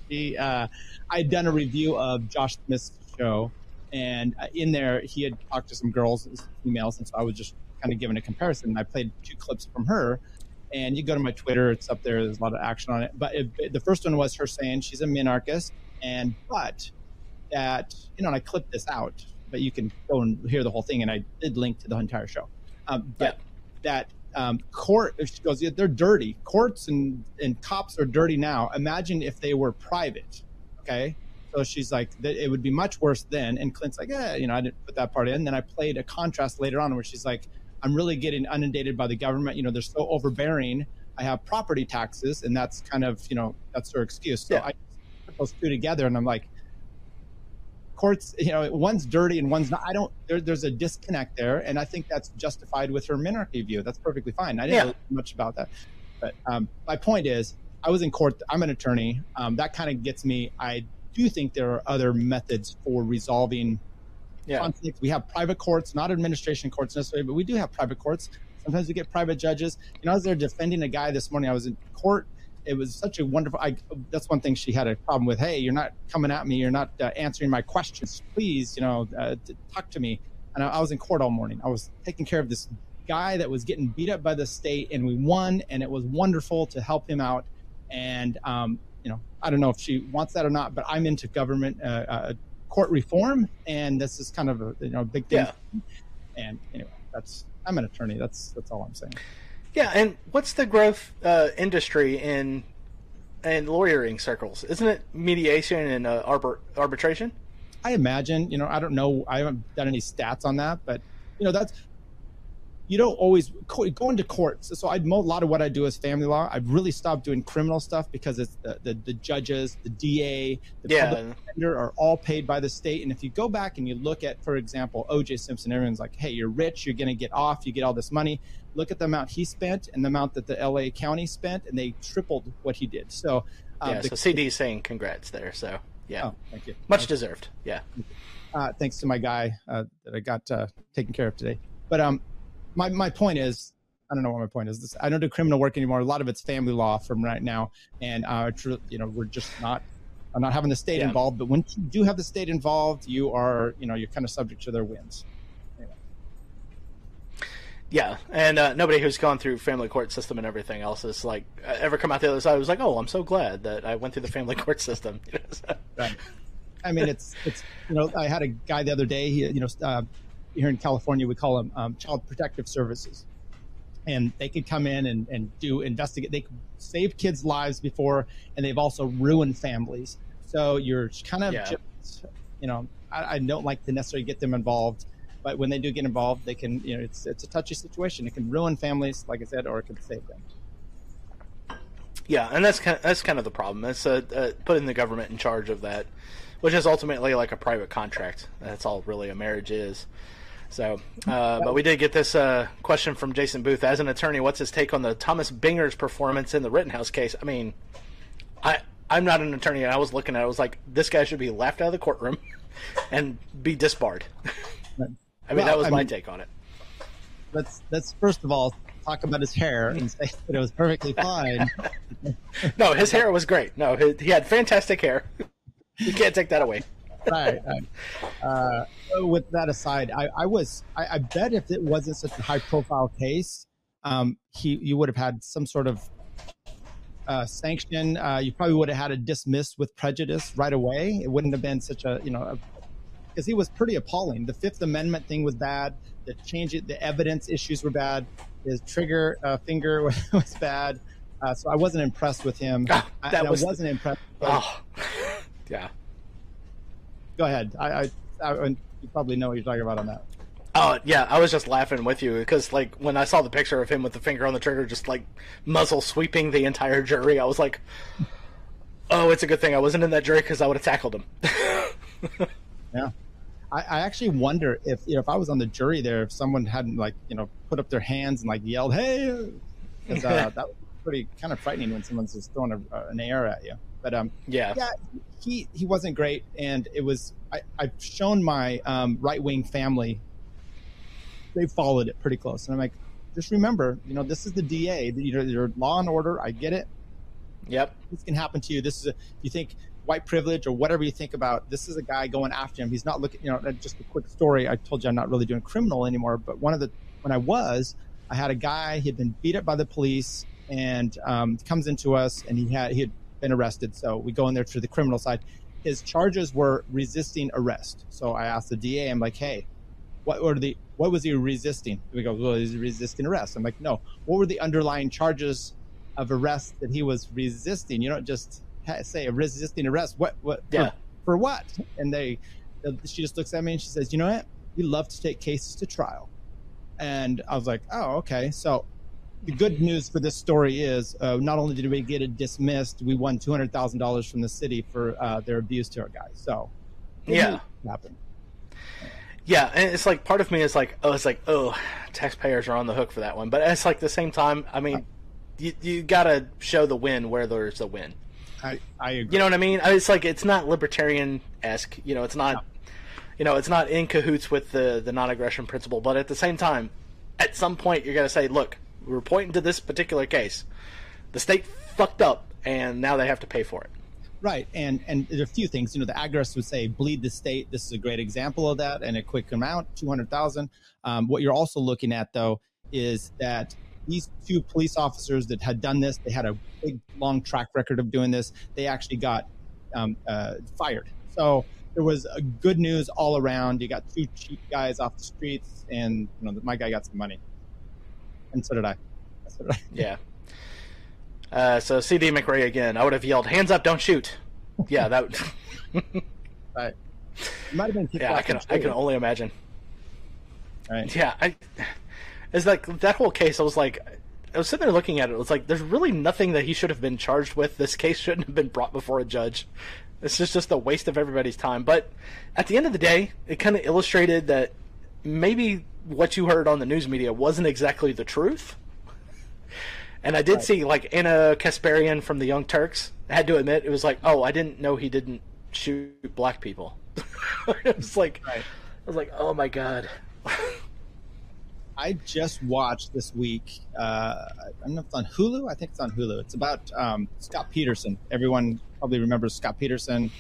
Speaker 2: she, uh, I'd done a review of Josh Smith's show, and uh, in there he had talked to some girls, females, and so I was just kind of giving a comparison. I played two clips from her, and you go to my Twitter, it's up there. There's a lot of action on it. But it, the first one was her saying she's a minarchist, and but that you know, and I clipped this out, but you can go and hear the whole thing, and I did link to the entire show. Um, but yeah. that um, court she goes yeah, they're dirty. Courts and, and cops are dirty now. Imagine if they were private. Okay? So she's like it would be much worse then. And clint's like yeah you know i didn't put that part in. Then i played a contrast later on where she's like i'm really getting inundated by the government. You know they're so overbearing. I have property taxes. And that's kind of you know that's her excuse. So yeah. i put those two together and i'm like courts, you know, one's dirty and one's not. I don't. There, there's a disconnect there, and I think that's justified with her minarchy view. That's perfectly fine. I didn't yeah. know much about that, but um, my point is, I was in court. I'm an attorney. Um, that kind of gets me. I do think there are other methods for resolving yeah. conflicts. We have private courts, not administration courts necessarily, but we do have private courts. Sometimes we get private judges. You know, I was there defending a guy this morning. I was in court it was such a wonderful. I, that's one thing she had a problem with. Hey, you're not coming at me. You're not uh, answering my questions. Please, you know, uh, talk to me. and I, I was in court all morning. I was taking care of this guy that was getting beat up by the state, and we won, and it was wonderful to help him out. And um, you know, I don't know if she wants that or not, but I'm into government uh, uh, court reform, and this is kind of a you know big thing. Yeah. And anyway, that's I'm an attorney. That's that's all I'm saying.
Speaker 1: Yeah, and what's the growth uh, industry in in lawyering circles? Isn't it mediation and uh, arbor- arbitration?
Speaker 2: I imagine. You know, I don't know. I haven't done any stats on that, but you know, that's you don't always going to courts. So I a lot of what I do is family law. I've really stopped doing criminal stuff because it's the, the, the judges, the DA, the yeah. public defender are all paid by the state. And if you go back and you look at, for example, O.J. Simpson, everyone's like, "Hey, you're rich, you're going to get off, you get all this money." Look at the amount he spent and the amount that the L.A. County spent, and they tripled what he did. So
Speaker 1: um, yeah, the, so CD saying congrats there. So yeah, oh, thank you, much thank deserved. You. Yeah,
Speaker 2: uh, thanks to my guy uh, that I got uh, taken care of today. But um, my, my point is I don't know what my point is. This, I don't do criminal work anymore. A lot of it's family law from right now, and uh, you know, we're just not, I'm not having the state yeah. involved. But when you do have the state involved, you are, you know, you're kind of subject to their whims. Anyway.
Speaker 1: Yeah, and uh, nobody who's gone through family court system and everything else is like uh, ever come out the other side. It was like, oh, I'm so glad that I went through the family court system.
Speaker 2: right. I mean, it's it's you know, I had a guy the other day. He, you know, uh, here in California, we call them um, child protective services. And they could come in and, and do investigate. They could save kids' lives before, and they've also ruined families. So you're kind of, yeah. just, you know, I, I, don't like to necessarily get them involved, but when they do get involved, they can, you know, it's it's a touchy situation. It can ruin families, like I said, or it can save them.
Speaker 1: Yeah, and that's kind of, that's kind of the problem. It's uh, uh, putting the government in charge of that, which is ultimately like a private contract. That's all really a marriage is. So, uh, but we did get this uh, question from Jason Booth. As an attorney, what's his take on the Thomas Binger's performance in the Rittenhouse case? I mean, I I'm not an attorney, and I was looking at it. I was like, this guy should be laughed out of the courtroom and be disbarred. I mean, well, that was I my mean, take on it.
Speaker 2: Let's let's first of all talk about his hair and say that it was perfectly fine.
Speaker 1: no, his hair was great. No, he, he had fantastic hair. You can't take that away
Speaker 2: right. Uh, with that aside, I, I was I, I, bet if it wasn't such a high profile case, um, he you would have had some sort of uh, sanction. Uh, you probably would have had it dismissed with prejudice right away. It wouldn't have been such a you know because he was pretty appalling. The Fifth Amendment thing was bad. The change, the evidence issues were bad. His trigger uh, finger was bad. Uh, so I wasn't impressed with him. Oh, that I, was, I wasn't impressed.
Speaker 1: Oh, yeah
Speaker 2: go ahead. I, I, I, you probably know what you're talking about on that.
Speaker 1: Oh yeah, I was just laughing with you because like when I saw the picture of him with the finger on the trigger, just like muzzle sweeping the entire jury, I was like, "Oh, it's a good thing I wasn't in that jury because I would have tackled him."
Speaker 2: yeah, I, I, actually wonder if you know, if I was on the jury there, if someone hadn't like you know put up their hands and like yelled, "Hey," because uh, that was pretty kind of frightening when someone's just throwing a, uh, an AR at you. But um,
Speaker 1: yeah,
Speaker 2: yeah, he he wasn't great, and it was I, I've shown my um, right wing family. They followed it pretty close, and I'm like, just remember, you know, this is the DA. You know, your law and order. I get it.
Speaker 1: Yep.
Speaker 2: This can happen to you. This is a, you think white privilege or whatever you think about. This is a guy going after him. He's not looking. You know, just a quick story. I told you I'm not really doing criminal anymore, but one of the when I was, I had a guy. He had been beat up by the police and um, comes into us, and he had he had been arrested. So we go in there to the criminal side. His charges were resisting arrest. So I asked the DA, I'm like, hey, what were the what was he resisting? We go, well, he's resisting arrest. I'm like, no. What were the underlying charges of arrest that he was resisting? You don't just say a resisting arrest. What? What?
Speaker 1: Yeah.
Speaker 2: For, for what? And they, she just looks at me and she says, you know what? We love to take cases to trial. And I was like, oh, okay. So the good news for this story is uh, not only did we get it dismissed, we won two hundred thousand dollars from the city for uh, their abuse to our guys. So
Speaker 1: yeah, happened. Yeah, and it's like part of me is like, oh, it's like, oh, taxpayers are on the hook for that one. But it's like the same time, I mean, you you gotta show the win where there's a win.
Speaker 2: I I agree.
Speaker 1: You know what I mean? It's like it's not libertarian esque. You know, it's not. No. You know, it's not in cahoots with the the non aggression principle. But at the same time, at some point, you're gonna say, look, we were pointing to this particular case. The state fucked up, and now they have to pay for it.
Speaker 2: Right, and and there are a few things. You know, the agorists would say bleed the state. This is a great example of that, and a quick amount, two hundred thousand. Um, what you're also looking at, though, is that these two police officers that had done this, they had a big, long track record of doing this. They actually got um, uh, fired. So there was good news all around. You got two cheap guys off the streets, and you know my guy got some money, and so did I.
Speaker 1: So did I. Yeah. Uh, so CD McRae again. I would have yelled, "Hands up! Don't shoot!" Yeah, that.
Speaker 2: Would... right. Might have been.
Speaker 1: Yeah, I can. I can only imagine.
Speaker 2: Right.
Speaker 1: Yeah, I. It's like that whole case. I was like, I was sitting there looking at it. It was like, there's really nothing that he should have been charged with. This case shouldn't have been brought before a judge. It's just just a waste of everybody's time. But at the end of the day, it kind of illustrated that maybe what you heard on the news media wasn't exactly the truth. And I did right. see like Ana Kasparian from the Young Turks I had to admit it was like, oh, I didn't know he didn't shoot black people. it was like, right. I was like, oh my god.
Speaker 2: I just watched this week. Uh, I don't know if it's on Hulu. I think it's on Hulu. It's about um, Scott Peterson. Everyone probably remembers Scott Peterson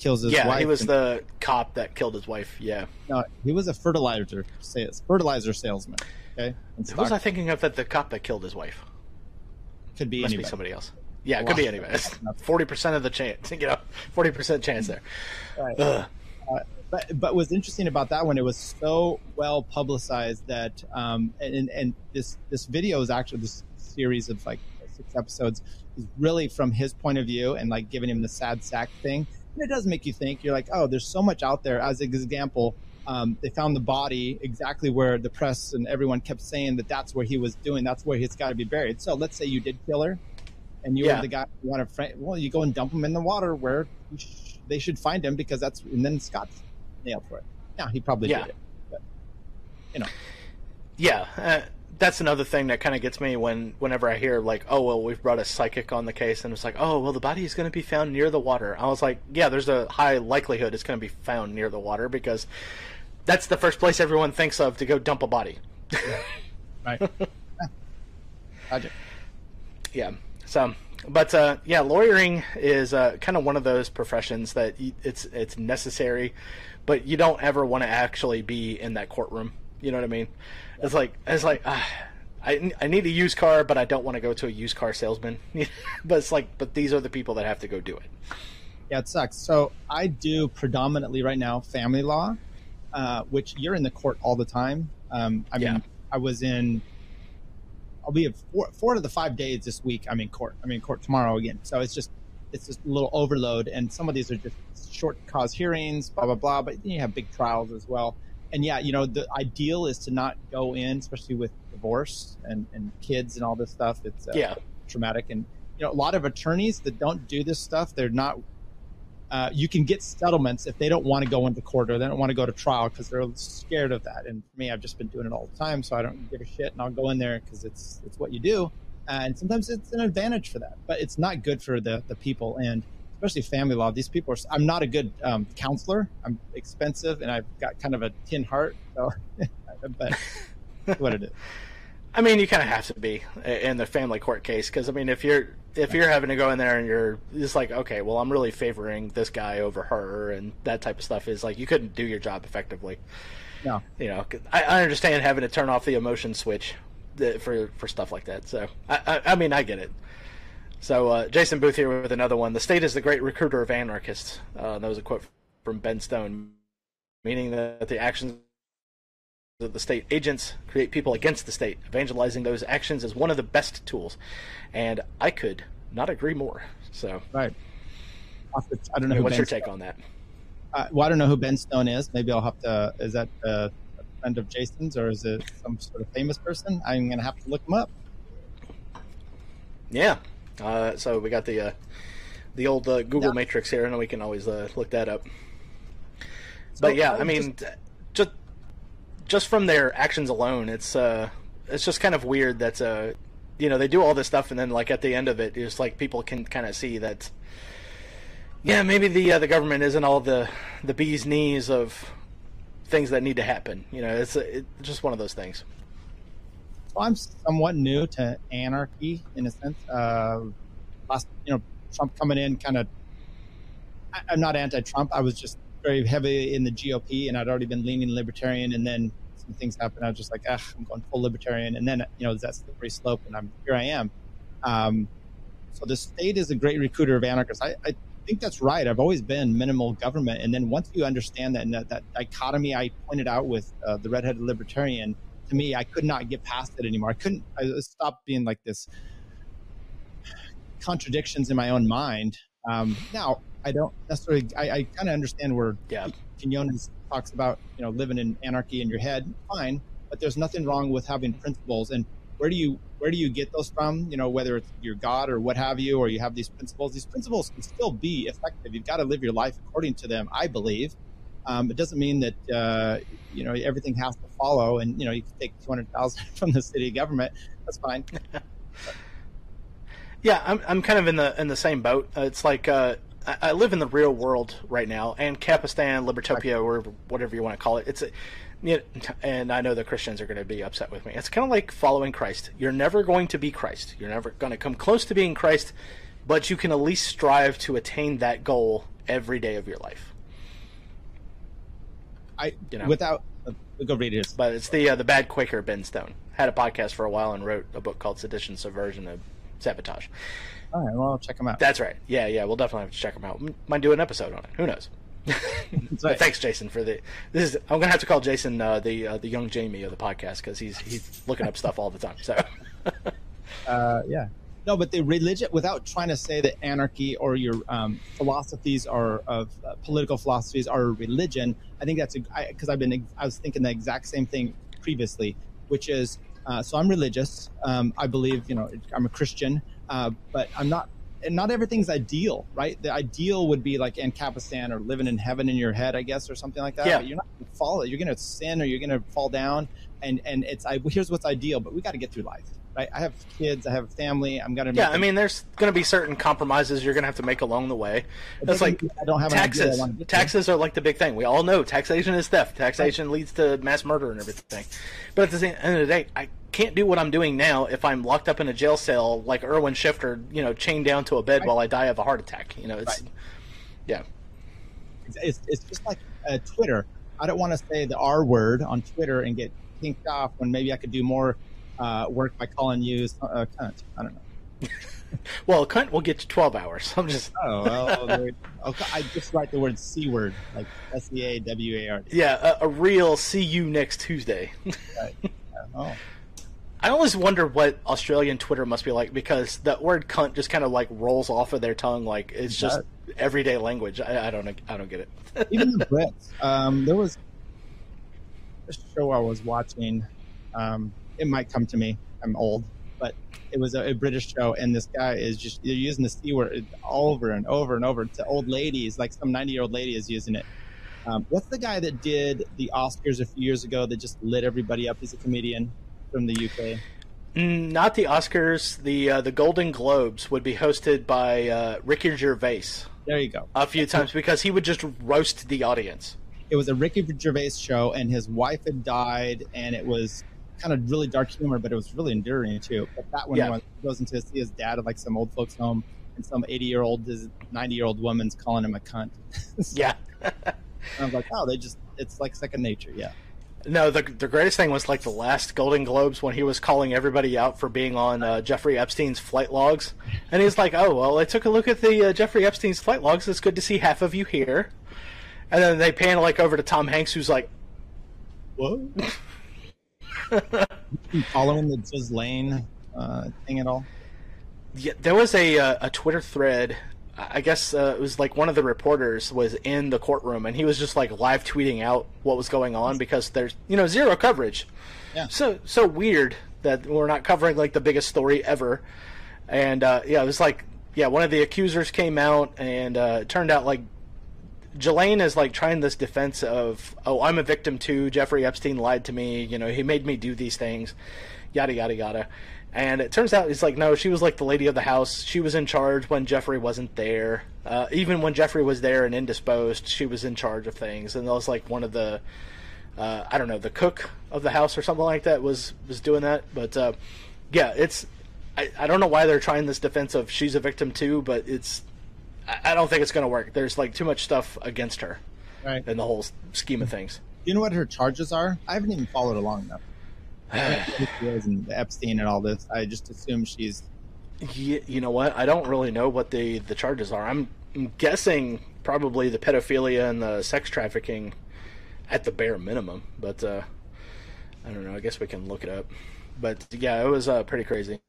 Speaker 2: kills his
Speaker 1: yeah,
Speaker 2: wife.
Speaker 1: he was and, the cop that killed his wife. Yeah.
Speaker 2: No, he was a fertilizer sales, fertilizer salesman. Okay.
Speaker 1: Who was I thinking of that the cop that killed his wife?
Speaker 2: Could be
Speaker 1: Must
Speaker 2: anybody.
Speaker 1: be somebody else. Yeah, it could be anybody. Forty percent of the chance. You know, forty percent chance there.
Speaker 2: Right. Uh, but but what's interesting about that one, it was so well publicized that um, and and this this video is actually this series of like six episodes is really from his point of view and like giving him the sad sack thing. And it does make you think. You're like, oh, there's so much out there. As an example, um, they found the body exactly where the press and everyone kept saying that that's where he was doing. That's where he's got to be buried. So let's say you did kill her, and you yeah. were the guy who wanted. Fra- well, you go and dump him in the water where sh- they should find him because that's. And then Scott's nailed for it. Yeah, he probably yeah. did it. But, you know.
Speaker 1: Yeah, uh, that's another thing that kind of gets me when whenever I hear like, oh well, we've brought a psychic on the case, and it's like, oh well, the body is going to be found near the water. I was like, yeah, there's a high likelihood it's going to be found near the water because that's the first place everyone thinks of to go dump a body.
Speaker 2: right. Logic.
Speaker 1: Yeah. So but uh, yeah, lawyering is uh, kind of one of those professions that it's it's necessary, but you don't ever want to actually be in that courtroom. You know what I mean? It's like it's like uh, I I need a used car, but I don't want to go to a used car salesman. but it's like, but these are the people that have to go do it.
Speaker 2: Yeah, it sucks. So I do predominantly right now family law, uh, which you're in the court all the time. Um, I mean, yeah. I was in I'll be four, four of the five days this week. I'm in court. I'm in court tomorrow again. So it's just it's just a little overload, and some of these are just short cause hearings, blah blah blah. But you have big trials as well. And yeah, you know, the ideal is to not go in, especially with divorce and, and kids and all this stuff. It's uh,
Speaker 1: yeah.
Speaker 2: traumatic. And you know, a lot of attorneys that don't do this stuff, they're not uh, you can get settlements if they don't want to go into court or they don't want to go to trial because they're scared of that. And for me, I've just been doing it all the time, so I don't give a shit, and I'll go in there because it's it's what you do. And sometimes it's an advantage for that, but it's not good for the the people and especially family law. These people are. I'm not a good um, counselor. I'm expensive, and I've got kind of a tin heart. So, but what it is.
Speaker 1: I mean, you kind of have to be in the family court case because I mean, if you're if you're having to go in there and you're just like, okay, well, I'm really favoring this guy over her, and that type of stuff is like you couldn't do your job effectively.
Speaker 2: No,
Speaker 1: you know, I, I understand having to turn off the emotion switch for for stuff like that. So I, I, I mean, I get it. So uh, Jason Booth here with another one. The state is the great recruiter of anarchists. Uh, that was a quote from Ben Stone, meaning that the actions of the state agents create people against the state. Evangelizing those actions is one of the best tools, and I could not agree more. So,
Speaker 2: right. I don't know.
Speaker 1: what's ben your take Stone. on that?
Speaker 2: Uh, well, I don't know who Ben Stone is. Maybe I'll have to. Is that a friend of Jason's, or is it some sort of famous person? I'm going to have to look him up.
Speaker 1: Yeah. Uh, so we got the uh, the old uh, Google yeah. Matrix here, and we can always uh, look that up. So, but yeah, I mean, just, just just from their actions alone, it's uh, it's just kind of weird that uh, you know, they do all this stuff, and then like at the end of it, it's like people can kind of see that, yeah, maybe the uh, the government isn't all the the bee's knees of things that need to happen. You know, it's, it's just one of those things.
Speaker 2: I'm somewhat new to anarchy in a sense. Uh, last, you know, Trump coming in, kind of. I'm not anti-Trump. I was just very heavy in the GOP, and I'd already been leaning libertarian, and then some things happened. I was just like, ah, I'm going full libertarian, and then you know that's the slippery slope, and I'm here. I am. Um, so the state is a great recruiter of anarchists. I, I think that's right. I've always been minimal government, and then once you understand that and that, that dichotomy I pointed out with uh, the redheaded libertarian, to me, I could not get past it anymore. I couldn't. I stopped being like this contradictions in my own mind. Um, now, I don't necessarily. I, I kind of understand where yeah. Quinones talks about you know living in anarchy in your head. Fine, but there's nothing wrong with having principles. And where do you where do you get those from? You know, whether it's your God or what have you, or you have these principles. These principles can still be effective. You've got to live your life according to them. I believe. Um, it doesn't mean that uh, you know everything has to follow, and you know you can take two hundred thousand from the city government. That's fine.
Speaker 1: yeah, I'm I'm kind of in the in the same boat. Uh, it's like uh, I, I, live in the real world right now, and Capistan, Libertopia, or whatever you want to call it. It's a, you know, and I know the Christians are going to be upset with me. It's kind of like following Christ. You're never going to be Christ. You're never going to come close to being Christ, but you can at least strive to attain that goal every day of your life.
Speaker 2: I you know without uh, go read it.
Speaker 1: But it's the uh, the bad Quaker Ben Stone had a podcast for a while and wrote a book called Sedition, Subversion, of Sabotage.
Speaker 2: All right, well, I'll check them out.
Speaker 1: That's right. Yeah, yeah, we'll definitely have to check them out. Might do an episode on it. Who knows? right. Thanks, Jason, for the. This is. I'm gonna have to call Jason uh, the uh, the young Jamie of the podcast because he's he's looking up stuff all the time. So.
Speaker 2: uh, yeah. No, but the religion, without trying to say that anarchy or your um, philosophies are of uh, political philosophies are religion, I think that's a, because I've been I was thinking the exact same thing previously, which is uh, so I'm religious. Um, I believe you know I'm a Christian, uh, but I'm not and not everything's ideal, right? The ideal would be like Ancapistan or living in heaven in your head, I guess, or something like that. Yeah. But you're not going to fall. You're going to sin or you're going to fall down. And, and it's, I, here's what's ideal, but we got to get through life. Right? I have kids. I have family. I'm gonna.
Speaker 1: Yeah, I mean, there's going to be certain compromises you're going to have to make along the way. That's like I don't have taxes. Taxes are like the big thing. We all know taxation is theft. Taxation right. leads to mass murder and everything. But at the end of the day, I can't do what I'm doing now if I'm locked up in a jail cell like Irwin Shifter, you know, chained down to a bed right. while I die of a heart attack. You know, it's right. yeah.
Speaker 2: It's, it's just like uh, Twitter. I don't want to say the R word on Twitter and get kinked off when maybe I could do more uh, work by calling you uh, cunt. I don't know.
Speaker 1: well, cunt will get you 12 hours. I'm just.
Speaker 2: oh, well, okay, I just write the word C word, like S E A W A R.
Speaker 1: Yeah, a, a, real see you next Tuesday. right. Oh. I always wonder what Australian Twitter must be like because that word "cunt" just kind of like rolls off of their tongue like it's just everyday language. I, I, don't. I don't get
Speaker 2: it. Even the Brits. Um, there was a show I was watching. Um, it might come to me. I'm old, but it was a, a, British show, and this guy is just they're using the c word over and over and over to old ladies. Like some 90 year old lady is using it. Um, what's the guy that did the Oscars a few years ago that just lit everybody up? He's a comedian from the UK?
Speaker 1: Mm, not the Oscars. The uh, the Golden Globes would be hosted by uh, Ricky Gervais.
Speaker 2: There you go.
Speaker 1: A few times because he would just roast the audience.
Speaker 2: It was a Ricky Gervais show, and his wife had died, and it was kind of really dark humor, but it was really enduring too. But that one yeah. goes into see his dad at like some old folks' home, and some eighty year old, ninety year old woman's calling him a cunt.
Speaker 1: so, yeah.
Speaker 2: I was like, oh, they just it's like second nature. Yeah.
Speaker 1: No, the the greatest thing was like the last Golden Globes when he was calling everybody out for being on uh, Jeffrey Epstein's flight logs, and he's like, "Oh well, I took a look at the uh, Jeffrey Epstein's flight logs. It's good to see half of you here." And then they pan like over to Tom Hanks, who's like,
Speaker 2: "What?" following the Ghislaine uh, thing at all?
Speaker 1: Yeah, there was a uh, a Twitter thread I guess uh, it was like one of the reporters was in the courtroom and he was just like live tweeting out what was going on because there's you know zero coverage. Yeah. So so weird that we're not covering like the biggest story ever. And uh, yeah, it was like yeah, one of the accusers came out and uh, it turned out like Ghislaine is like trying this defense of oh I'm a victim too. Jeffrey Epstein lied to me. You know he made me do these things. Yada yada yada. And it turns out it's like no, she was like the lady of the house. She was in charge when Jeffrey wasn't there. Uh, even when Jeffrey was there and indisposed, she was in charge of things. And that was like one of the, uh, I don't know, the cook of the house or something like that was was doing that. But uh, yeah, it's I, I don't know why they're trying this defense of she's a victim too, but it's I, don't think it's going to work. There's like too much stuff against her,
Speaker 2: right?
Speaker 1: In the whole scheme of things.
Speaker 2: Do you know what her charges are? I haven't even followed along enough. and Epstein and all this. I just assume she's.
Speaker 1: You, you know what? I don't really know what the the charges are. I'm, I'm guessing probably the pedophilia and the sex trafficking at the bare minimum, but uh, I don't know. I guess we can look it up. But yeah, it was uh, pretty crazy.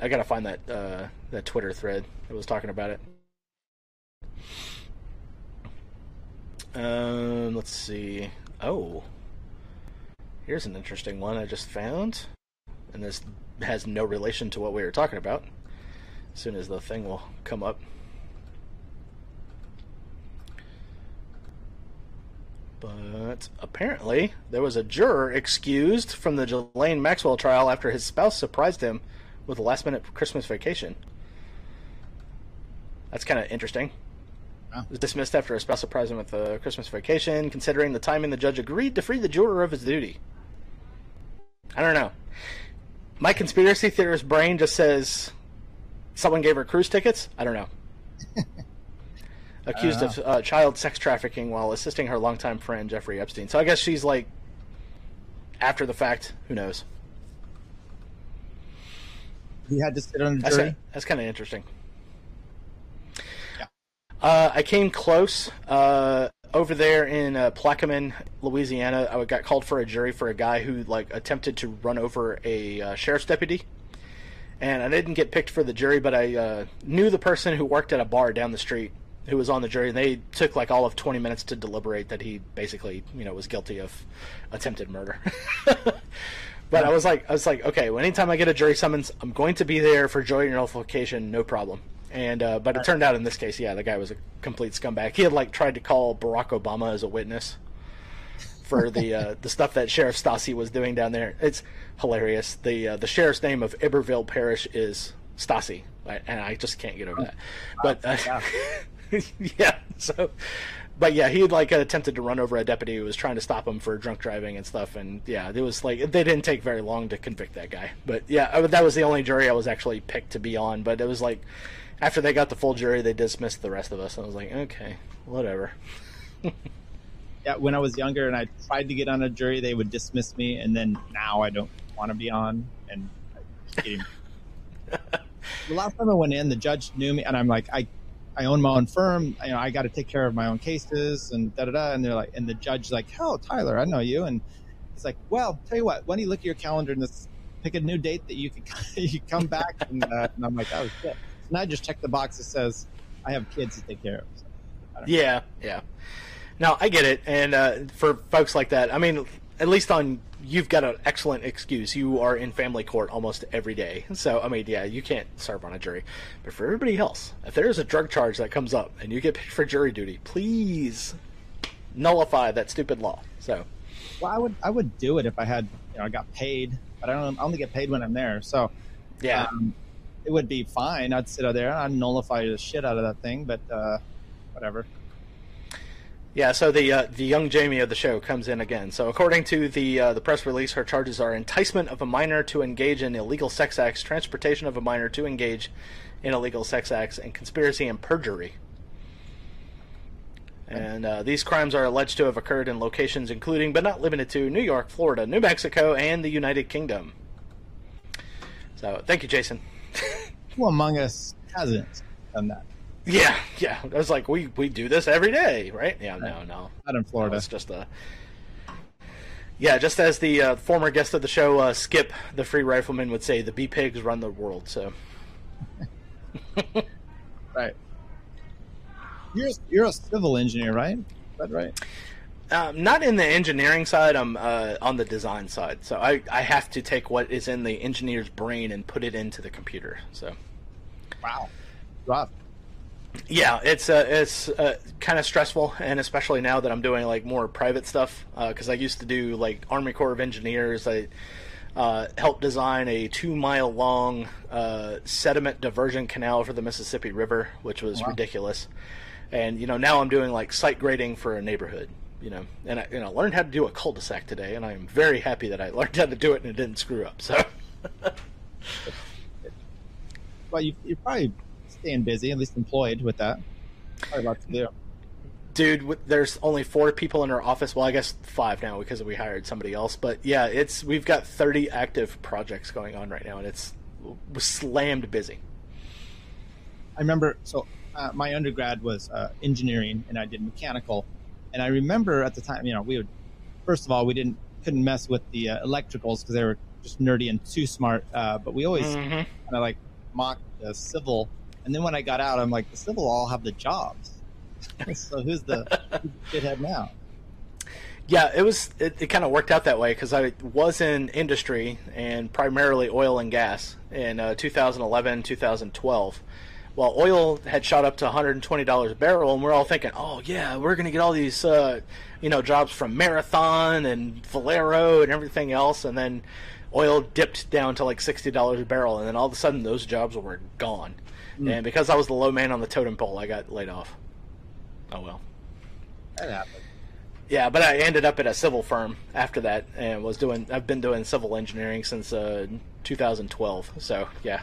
Speaker 1: I gotta find that uh, that Twitter thread that was talking about it. Um, let's see. Oh, here's an interesting one I just found, and this has no relation to what we were talking about. As soon as the thing will come up. But apparently, there was a juror excused from the Ghislaine Maxwell trial after his spouse surprised him with a last minute Christmas vacation. That's kind of interesting. Wow. Was dismissed after a spouse surprised him with a Christmas vacation. Considering the timing, the judge agreed to free the juror of his duty. I don't know. My conspiracy theorist brain just says someone gave her cruise tickets. I don't know. Accused of uh, child sex trafficking while assisting her longtime friend Jeffrey Epstein. So I guess she's like after the fact. Who knows?
Speaker 2: He had to sit on the jury.
Speaker 1: That's kind of interesting. Yeah. Uh, I came close uh, over there in uh, Plaquemine, Louisiana. I got called for a jury for a guy who like attempted to run over a uh, sheriff's deputy, and I didn't get picked for the jury, but I uh, knew the person who worked at a bar down the street who was on the jury, and they took like all of 20 minutes to deliberate that he basically, you know, was guilty of attempted murder. But I was like, I was like, okay, well, anytime I get a jury summons, I'm going to be there for jury nullification, no problem. And uh, but it turned out in this case, yeah, the guy was a complete scumbag. He had like tried to call Barack Obama as a witness for the uh, the stuff that Sheriff Stassi was doing down there. It's hilarious. The uh, the sheriff's name of Iberville Parish is Stassi, and I just can't get over that. But uh, yeah. yeah, so but yeah, he had like attempted to run over a deputy who was trying to stop him for drunk driving and stuff. And yeah, it was like they didn't take very long to convict that guy. But yeah, that was the only jury I was actually picked to be on. But it was like after they got the full jury, they dismissed the rest of us. And I was like, okay, whatever.
Speaker 2: yeah, when I was younger and I tried to get on a jury, they would dismiss me, and then now I don't want to be on. And the last time I went in, the judge knew me, and I'm like, I I own my own firm. You know, I got to take care of my own cases and da da da. And they're like, and the judge's like, "Oh, Tyler, I know you." And he's like, "Well, tell you what, why don't you look at your calendar and just pick a new date that you can you come back?" And, uh, and I'm like, "Oh shit!" And I just check the box that says I have kids to take care of.
Speaker 1: So, yeah, yeah. No, I get it. And uh, for folks like that, I mean, at least on you've got an excellent excuse. You are in family court almost every day. So, I mean, yeah, you can't serve on a jury. But for everybody else, if there's a drug charge that comes up and you get picked for jury duty, please nullify that stupid law. So,
Speaker 2: well, I would I would do it if I had you know I got paid, but I don't I only get paid when I'm there. So,
Speaker 1: yeah, um,
Speaker 2: it would be fine. I'd sit out there, I'd nullify the shit out of that thing, but uh, whatever.
Speaker 1: Yeah, so the uh, the young Jamie of the show comes in again. So according to the uh, the press release, her charges are enticement of a minor to engage in illegal sex acts, transportation of a minor to engage in illegal sex acts, and conspiracy and perjury. And uh, these crimes are alleged to have occurred in locations including, but not limited to, New York, Florida, New Mexico, and the United Kingdom. So thank you, Jason.
Speaker 2: Who among us hasn't done that?
Speaker 1: Yeah, yeah. I was like, we we do this every day, right? Yeah, no, no,
Speaker 2: not in Florida. No,
Speaker 1: it's just a. Yeah, just as the uh, former guest of the show, uh, Skip, the free rifleman, would say, the bee pigs run the world. So.
Speaker 2: right. You're you're a civil engineer, right? Is that right?
Speaker 1: Um, not in the engineering side. I'm uh, on the design side. So I, I have to take what is in the engineer's brain and put it into the computer. So.
Speaker 2: Wow. Rough
Speaker 1: yeah, it's uh, it's uh, kind of stressful, and especially now that I'm doing like more private stuff. Because uh, I used to do like Army Corps of Engineers. I uh, helped design a two mile long uh, sediment diversion canal for the Mississippi River, which was wow. ridiculous. And you know now I'm doing like site grading for a neighborhood. You know, and I you know learned how to do a cul-de-sac today, and I am very happy that I learned how to do it and it didn't screw up. So.
Speaker 2: well, you, you're probably staying busy, at least employed with that. Probably a to do.
Speaker 1: Dude, there's only four people in our office. Well, I guess five now because we hired somebody else. But yeah, it's we've got 30 active projects going on right now, and it's slammed busy.
Speaker 2: I remember, so uh, my undergrad was uh, engineering, and I did mechanical. And I remember at the time, you know, we would first of all we didn't couldn't mess with the uh, electricals because they were just nerdy and too smart. Uh, but we always mm-hmm. kind of like mocked the civil. And then when I got out, I'm like, the civil all have the jobs. so who's the, the now?
Speaker 1: Yeah, it was. It, it kind of worked out that way because I was in industry and primarily oil and gas in uh, 2011, 2012. Well, oil had shot up to 120 dollars a barrel, and we're all thinking, "Oh yeah, we're going to get all these, uh, you know, jobs from Marathon and Valero and everything else." And then oil dipped down to like sixty dollars a barrel, and then all of a sudden those jobs were gone. Mm. And because I was the low man on the totem pole, I got laid off. Oh well.
Speaker 2: That happened.
Speaker 1: Yeah, but I ended up at a civil firm after that, and was doing. I've been doing civil engineering since uh, 2012. So yeah.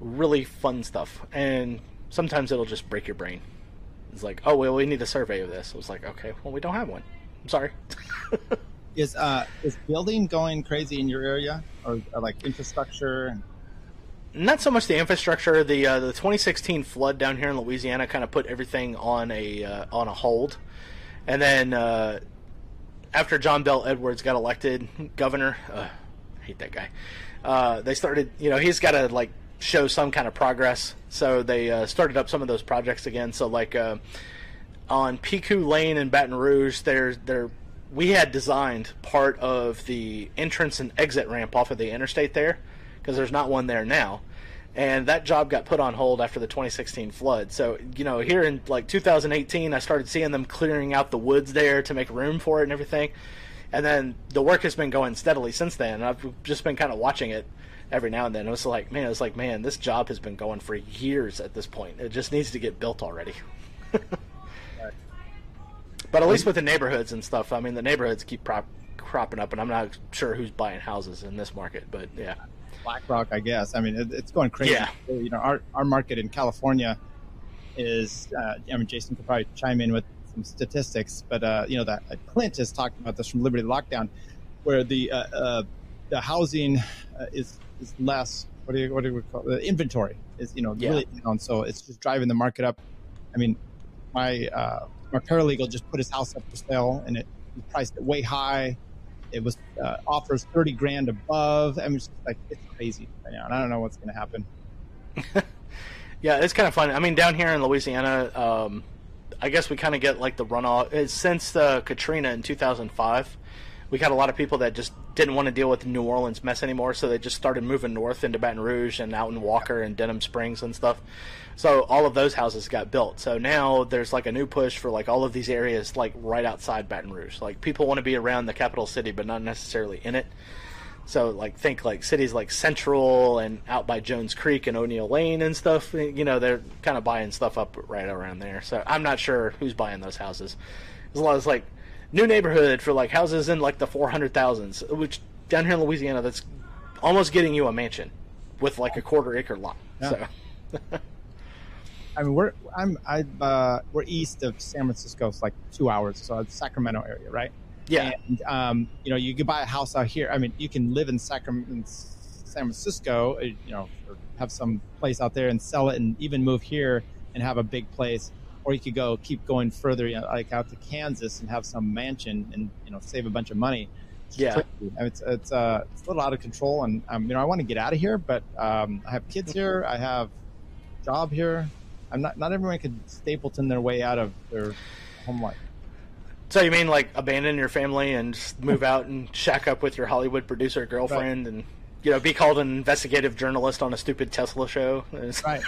Speaker 1: really fun stuff, and sometimes it'll just break your brain. It's like, oh well, we need a survey of this. I was like, okay, well, we don't have one. I'm sorry.
Speaker 2: is uh is building going crazy in your area, or, or like infrastructure?
Speaker 1: Not so much the infrastructure. The uh, the 2016 flood down here in Louisiana kind of put everything on a uh, on a hold, and then uh, after John Bel Edwards got elected governor, uh, I hate that guy. Uh, they started, you know, he's got to like show some kind of progress. So they uh, started up some of those projects again. So like uh, on Pecue Lane in Baton Rouge, there's there we had designed part of the entrance and exit ramp off of the interstate there because there's not one there now. And that job got put on hold after the 2016 flood. So, you know, here in like 2018, I started seeing them clearing out the woods there to make room for it and everything. And then the work has been going steadily since then. I've just been kind of watching it every now and then. It was like, man, it was like, man, this job has been going for years at this point. It just needs to get built already. but at least with the neighborhoods and stuff, I mean, the neighborhoods keep prop- cropping up, and I'm not sure who's buying houses in this market, but yeah.
Speaker 2: BlackRock, I guess. I mean, it, it's going crazy. Yeah. You know, our our market in California is. Uh, I mean, Jason could probably chime in with some statistics, but uh, you know that uh, Clint has talked about this from Liberty Lockdown, where the uh, uh, the housing uh, is is less. What do you what do we call it? The inventory is you know yeah. really down, so it's just driving the market up. I mean, my my paralegal just put his house up for sale, and it priced it way high. It was uh, offers thirty grand above. I mean, it's like it's crazy right now, and I don't know what's going to happen.
Speaker 1: yeah, it's kind of fun. I mean, down here in Louisiana, um, I guess we kind of get like the runoff since uh, Katrina in two thousand five we got a lot of people that just didn't want to deal with the New Orleans mess anymore, so they just started moving north into Baton Rouge and out in Walker and Denham Springs and stuff. So all of those houses got built. So now there's like a new push for like all of these areas like right outside Baton Rouge. Like people want to be around the capital city, but not necessarily in it. So like think like cities like Central and out by Jones Creek and O'Neal Lane and stuff. Eh, you know they're kind of buying stuff up right around there. So I'm not sure who's buying those houses. As long as like new neighborhood for like houses in like the four hundred thousands, which down here in Louisiana, that's almost getting you a mansion with like a quarter acre lot. Yeah. So.
Speaker 2: I mean, we're I'm I uh, we're east of San Francisco. It's like two hours, so it's Sacramento area, right?
Speaker 1: Yeah.
Speaker 2: And um, you know, you could buy a house out here. I mean, you can live in Sacramento, San Francisco, uh, you know, have some place out there and sell it, and even move here and have a big place or you could go keep going further, you know, like out to Kansas and have some mansion and you know save a bunch of money.
Speaker 1: It's yeah,
Speaker 2: it's it's uh, it's a little out of control, and um, you know I want to get out of here, but um, I have kids here, I have job here. I'm not not everyone can Stapleton their way out of their home life.
Speaker 1: So you mean like abandon your family and move out and shack up with your Hollywood producer girlfriend right. and you know be called an investigative journalist on a stupid Tesla show?
Speaker 2: Right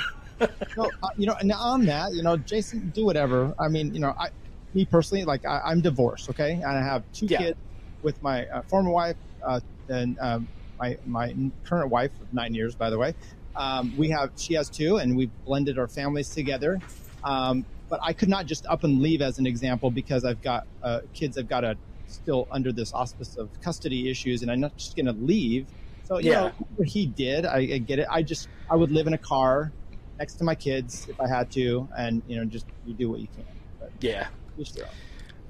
Speaker 2: so, uh, you know, and on that, you know, Jason, do whatever. I mean, you know, I, me personally, like I, am divorced, okay, and I have two yeah. kids with my uh, former wife uh, and um, my my current wife of nine years, by the way. Um, we have she has two, and we've blended our families together. Um, but I could not just up and leave as an example because I've got uh, kids. I've got a still under this auspice of custody issues, and I'm not just going to leave. So you yeah. know, he did. I, I, get it. I just I would live in a car next to my kids if I had to, and you know, just you do what you can.
Speaker 1: But yeah.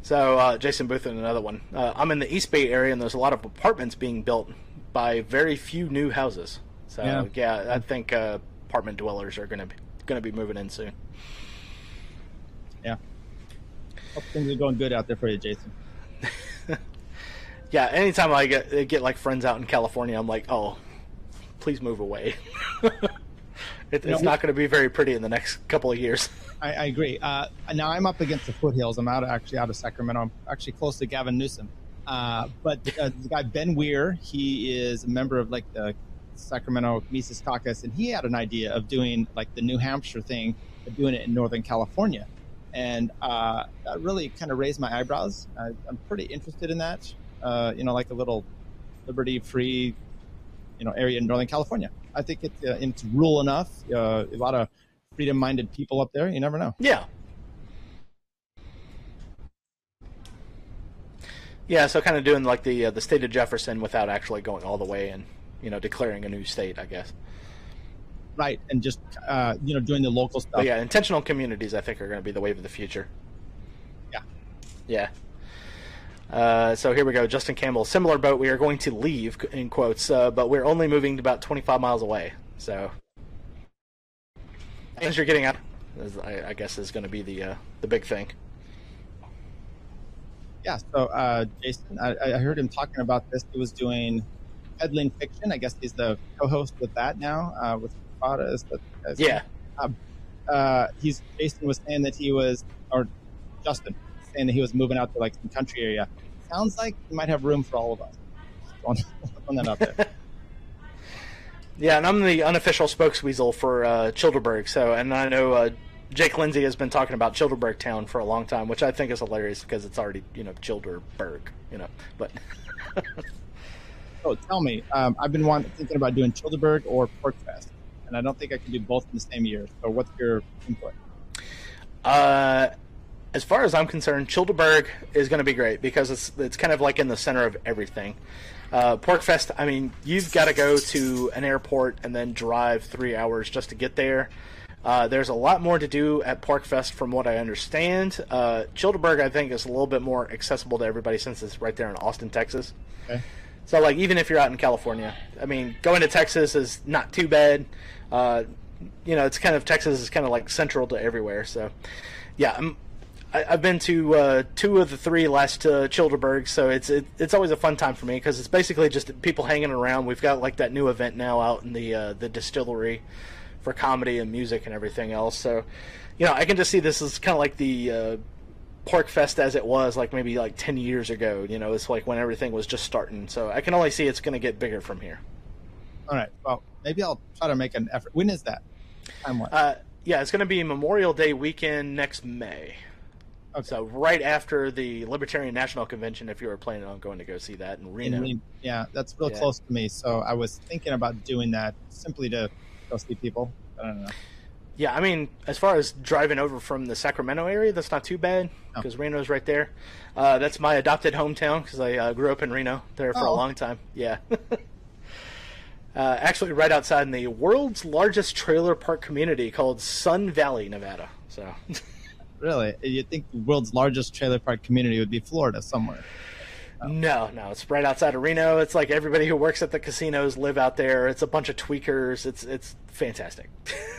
Speaker 1: So uh, Jason Booth and another one. Uh, I'm in the East Bay area, and there's a lot of apartments being built by very few new houses. So yeah, yeah I think uh, apartment dwellers are going to be going to be moving in soon.
Speaker 2: Yeah. Hope things are going good out there for you, Jason.
Speaker 1: yeah, anytime I get get like friends out in California, I'm like, oh, please move away. it, it's not going to be very pretty in the next couple of years.
Speaker 2: I, I agree. Uh, now I'm up against the foothills. I'm out actually out of Sacramento. I'm actually close to Gavin Newsom. Uh, but uh, the guy Ben Weir, he is a member of like the Sacramento Mises Caucus, and he had an idea of doing like the New Hampshire thing, but doing it in Northern California, and uh, that really kind of raised my eyebrows. I, am pretty interested in that. Uh, you know, like a little liberty-free, you know, area in Northern California. I think it, uh, it's rural enough. Uh, a lot of freedom-minded people up there. You never know.
Speaker 1: Yeah. Yeah, so kind of doing like the uh, the state of Jefferson without actually going all the way and you know declaring a new state, I guess.
Speaker 2: Right, and just uh, you know doing the local stuff.
Speaker 1: But yeah, intentional communities, I think, are going to be the wave of the future.
Speaker 2: Yeah.
Speaker 1: Yeah. Uh, so here we go. Justin Campbell, similar boat. We are going to leave in quotes, uh, but we're only moving about 25 miles away. So as you're getting out, I, I guess is going to be the uh, the big thing.
Speaker 2: Yeah. So uh, Jason, I, I, heard him talking about this. He was doing peddling fiction. I guess he's the co-host with that now uh, with Prada. Is that,
Speaker 1: yeah.
Speaker 2: Um, uh, he's Jason was saying that he was, or Justin saying that he was moving out to like some country area. Sounds like he might have room for all of us. On that up there.
Speaker 1: Yeah, and I'm the unofficial spokesweasel for uh, Childerberg. So, and I know uh, Jake Lindsay has been talking about Childerberg Town for a long time, which I think is hilarious because it's already you know Childerberg, you know. But
Speaker 2: oh, tell me, um, I've been wanting, thinking about doing Childerberg or PorcFest, and I don't think I can do both in the same year. So, what's your input?
Speaker 1: Uh, as far as I'm concerned, Childerberg is going to be great because it's it's kind of like in the center of everything. Uh, PorcFest, I mean, you've got to go to an airport and then drive three hours just to get there. Uh, there's a lot more to do at PorcFest from what I understand. Uh, Childerberg, I think, is a little bit more accessible to everybody since it's right there in Austin, Texas. Okay. So, like, even if you're out in California, I mean, going to Texas is not too bad. Uh, you know, it's kind of Texas is kind of like central to everywhere. So, yeah, I'm I, have been to uh, two of the three last uh, Childerberg, so it's it, it's always a fun time for me because it's basically just people hanging around. We've got like that new event now out in the uh, the distillery for comedy and music and everything else. So, you know, I can just see this as kind of like the uh, PorcFest as it was like maybe like ten years ago. You know, it's like when everything was just starting. So I can only see it's going to get bigger from here.
Speaker 2: All right. Well, maybe I'll try to make an effort. When is that?
Speaker 1: Time uh, yeah, it's going to be Memorial Day weekend next May. Okay. So right after the Libertarian National Convention, if you were planning on going to go see that in Reno. In,
Speaker 2: yeah, that's real yeah. close to me. So I was thinking about doing that simply to go see people. I don't know.
Speaker 1: Yeah, I mean, as far as driving over from the Sacramento area, that's not too bad because oh. Reno's right there. Uh, that's my adopted hometown because I uh, grew up in Reno there for oh. a long time. Yeah. uh, actually, right outside in the world's largest trailer park community called Sun Valley, Nevada. So.
Speaker 2: Really? You'd think the world's largest trailer park community would be Florida somewhere.
Speaker 1: No, no, it's right outside of Reno. It's like everybody who works at the casinos live out there. It's a bunch of tweakers. It's it's fantastic.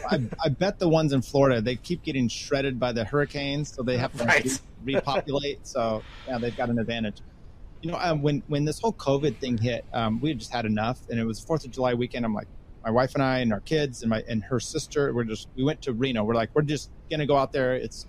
Speaker 2: I, I, bet the ones in Florida they keep getting shredded by the hurricanes, so they have to right. re- repopulate. So yeah, they've got an advantage. You know, um, when when this whole COVID thing hit, um, we just had enough, and it was Fourth of July weekend. I'm like, my wife and I and our kids and my and her sister. We're just we went to Reno. We're like, we're just gonna go out there. It's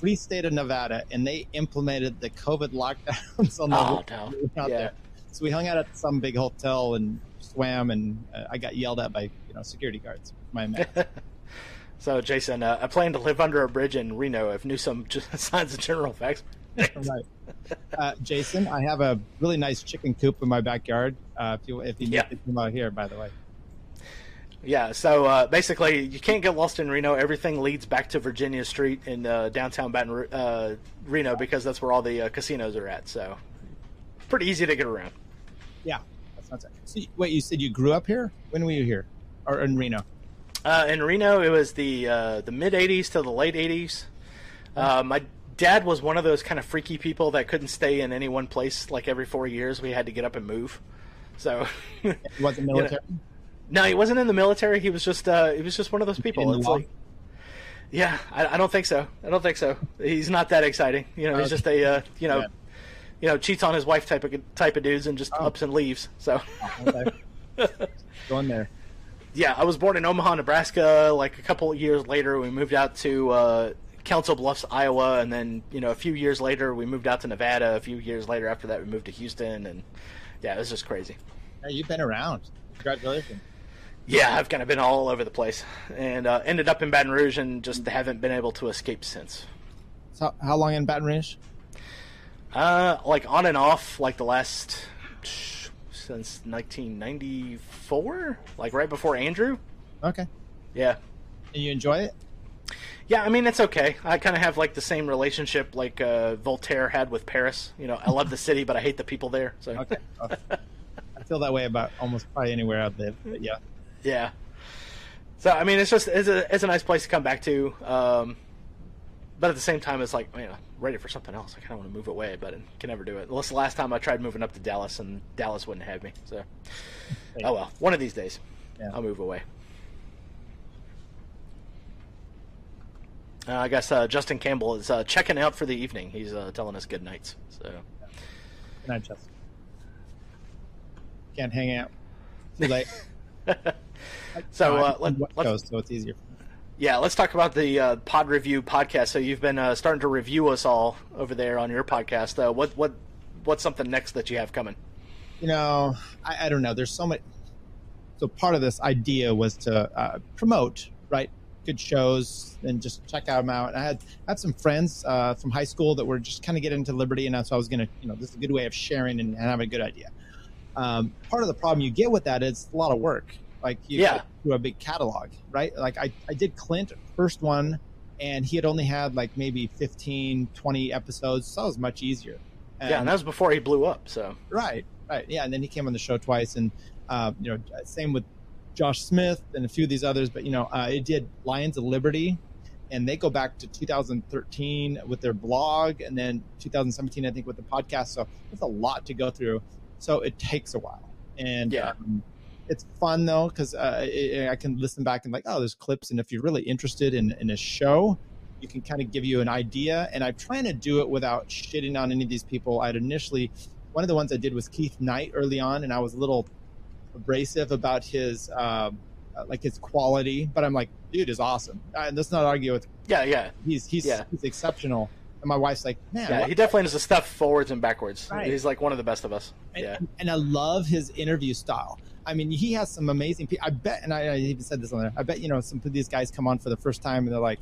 Speaker 2: free state of Nevada, and they implemented the COVID lockdowns on the oh, no. out yeah. there. So we hung out at some big hotel and swam, and uh, I got yelled at by you know security guards. My
Speaker 1: so Jason, uh, I plan to live under a bridge in Reno if Newsom signs a general facts.
Speaker 2: right, uh, Jason. I have a really nice chicken coop in my backyard. Uh, if you if you yeah. need to come out here, by the way.
Speaker 1: Yeah, so uh, basically, you can't get lost in Reno. Everything leads back to Virginia Street in uh, downtown Baton uh, Reno because that's where all the uh, casinos are at. So pretty easy to get around.
Speaker 2: Yeah, that's not so. Wait, you said you grew up here? When were you here, or in Reno?
Speaker 1: Uh, in Reno, it was the uh, the mid '80s to the late '80s. Uh, my dad was one of those kind of freaky people that couldn't stay in any one place. Like every four years, we had to get up and move. So,
Speaker 2: he wasn't military.
Speaker 1: You know, no, he wasn't in the military. He was just uh, he was just one of those people. It's like, yeah, I, I, don't think so. I don't think so. He's not that exciting. You know, he's just a uh, you know, yeah. you know, cheats on his wife type of type of dudes and just oh. ups and leaves. So,
Speaker 2: oh, okay. going there.
Speaker 1: Yeah, I was born in Omaha, Nebraska. Like a couple of years later, we moved out to uh, Council Bluffs, Iowa, and then you know a few years later we moved out to Nevada. A few years later after that, we moved to Houston, and yeah, it was just crazy.
Speaker 2: Yeah, you've been around. Congratulations.
Speaker 1: Yeah, I've kind of been all over the place, and uh, ended up in Baton Rouge, and just haven't been able to escape since.
Speaker 2: So, how long in Baton Rouge?
Speaker 1: Uh, like on and off, like the last since 1994, like right before Andrew.
Speaker 2: Okay.
Speaker 1: Yeah.
Speaker 2: And you enjoy it?
Speaker 1: Yeah, I mean it's okay. I kind of have like the same relationship like uh, Voltaire had with Paris. You know, I love the city, but I hate the people there. So.
Speaker 2: Okay. I feel that way about almost probably anywhere I live. But yeah.
Speaker 1: Yeah. So I mean, it's just it's a it's a nice place to come back to. Um, but at the same time, it's like you know, ready for something else. I kind of want to move away, but I can never do it. Unless the last time I tried moving up to Dallas, and Dallas wouldn't have me. So, oh well. One of these days, yeah. I'll move away. Uh, I guess uh, Justin Campbell is uh, checking out for the evening. He's uh, telling us good nights. So,
Speaker 2: good night, Justin. Can't hang out. Too late.
Speaker 1: so uh, let, us
Speaker 2: so it's easier.
Speaker 1: Yeah, let's talk about the uh, pod review podcast. So you've been uh, starting to review us all over there on your podcast. Uh, what what what's something next that you have coming?
Speaker 2: You know, I, I don't know. There's so much. So part of this idea was to uh, promote right good shows and just check them out. I had had some friends uh, from high school that were just kind of getting into Liberty, and so I was gonna, you know, this is a good way of sharing and, and having a good idea. Um, part of the problem you get with that is a lot of work. Like you
Speaker 1: yeah.
Speaker 2: do a big catalog, right? Like I, I did Clint first one and he had only had like maybe 15, 20 episodes. So that was much easier.
Speaker 1: And, yeah. And that was before he blew up. So,
Speaker 2: right. Right. Yeah. And then he came on the show twice and, uh, you know, same with Josh Smith and a few of these others, but you know, uh, it did Lions of Liberty and they go back to 2013 with their blog and then 2017, I think with the podcast. So there's a lot to go through. So it takes a while. And,
Speaker 1: yeah. Um,
Speaker 2: it's fun though because uh, I can listen back and like, oh, there's clips, and if you're really interested in in a show, you can kind of give you an idea. And I'm trying to do it without shitting on any of these people. I'd initially one of the ones I did was Keith Knight early on, and I was a little abrasive about his um, uh, like his quality, but I'm like, dude is awesome. And let's not argue with.
Speaker 1: Yeah, yeah.
Speaker 2: He's he's yeah. he's exceptional. And my wife's like, man,
Speaker 1: yeah, he definitely does the stuff forwards and backwards. Right. He's like one of the best of us.
Speaker 2: And,
Speaker 1: yeah,
Speaker 2: and I love his interview style. I mean, he has some amazing people. I bet, and I, I, even said this on there. I bet you know some of these guys come on for the first time and they're like,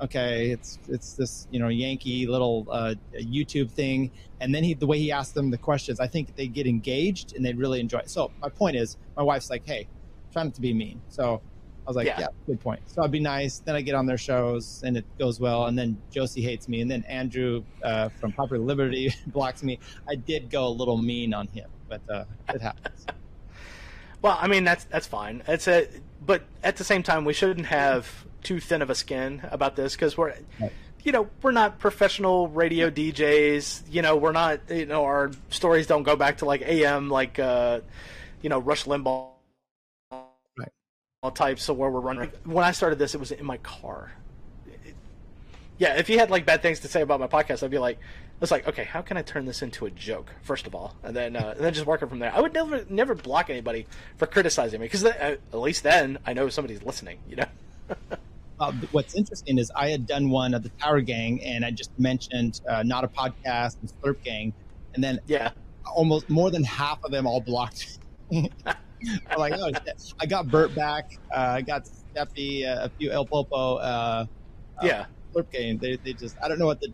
Speaker 2: okay, it's it's this you know Yankee little uh, YouTube thing, and then he the way he asks them the questions, I think they get engaged and they really enjoy it. So my point is, my wife's like, hey, try not to be mean. So I was like, yeah. yeah, good point. So I'd be nice. Then I get on their shows and it goes well. And then Josie hates me. And then Andrew uh, from Popular Liberty blocks me. I did go a little mean on him, but uh, it happens.
Speaker 1: Well, I mean that's that's fine. It's a but at the same time we shouldn't have too thin of a skin about this because we're right. you know we're not professional radio DJs. You know we're not you know our stories don't go back to like AM like uh, you know Rush Limbaugh right. types of where we're running. When I started this, it was in my car. yeah, if you had like bad things to say about my podcast, I'd be like, it's like, okay, how can I turn this into a joke first of all, and then uh, and then just work it from there. I would never never block anybody for criticizing me because uh, at least then I know somebody's listening. You know.
Speaker 2: uh, what's interesting is I had done one of the Tower Gang, and I just mentioned uh, not a podcast and Slurp Gang, and then
Speaker 1: yeah,
Speaker 2: almost more than half of them all blocked. I'm like, oh. I got Bert back. Uh, I got Steffi, uh, a few El Popo.
Speaker 1: yeah,
Speaker 2: Slurp Gang. They, they just I don't know what the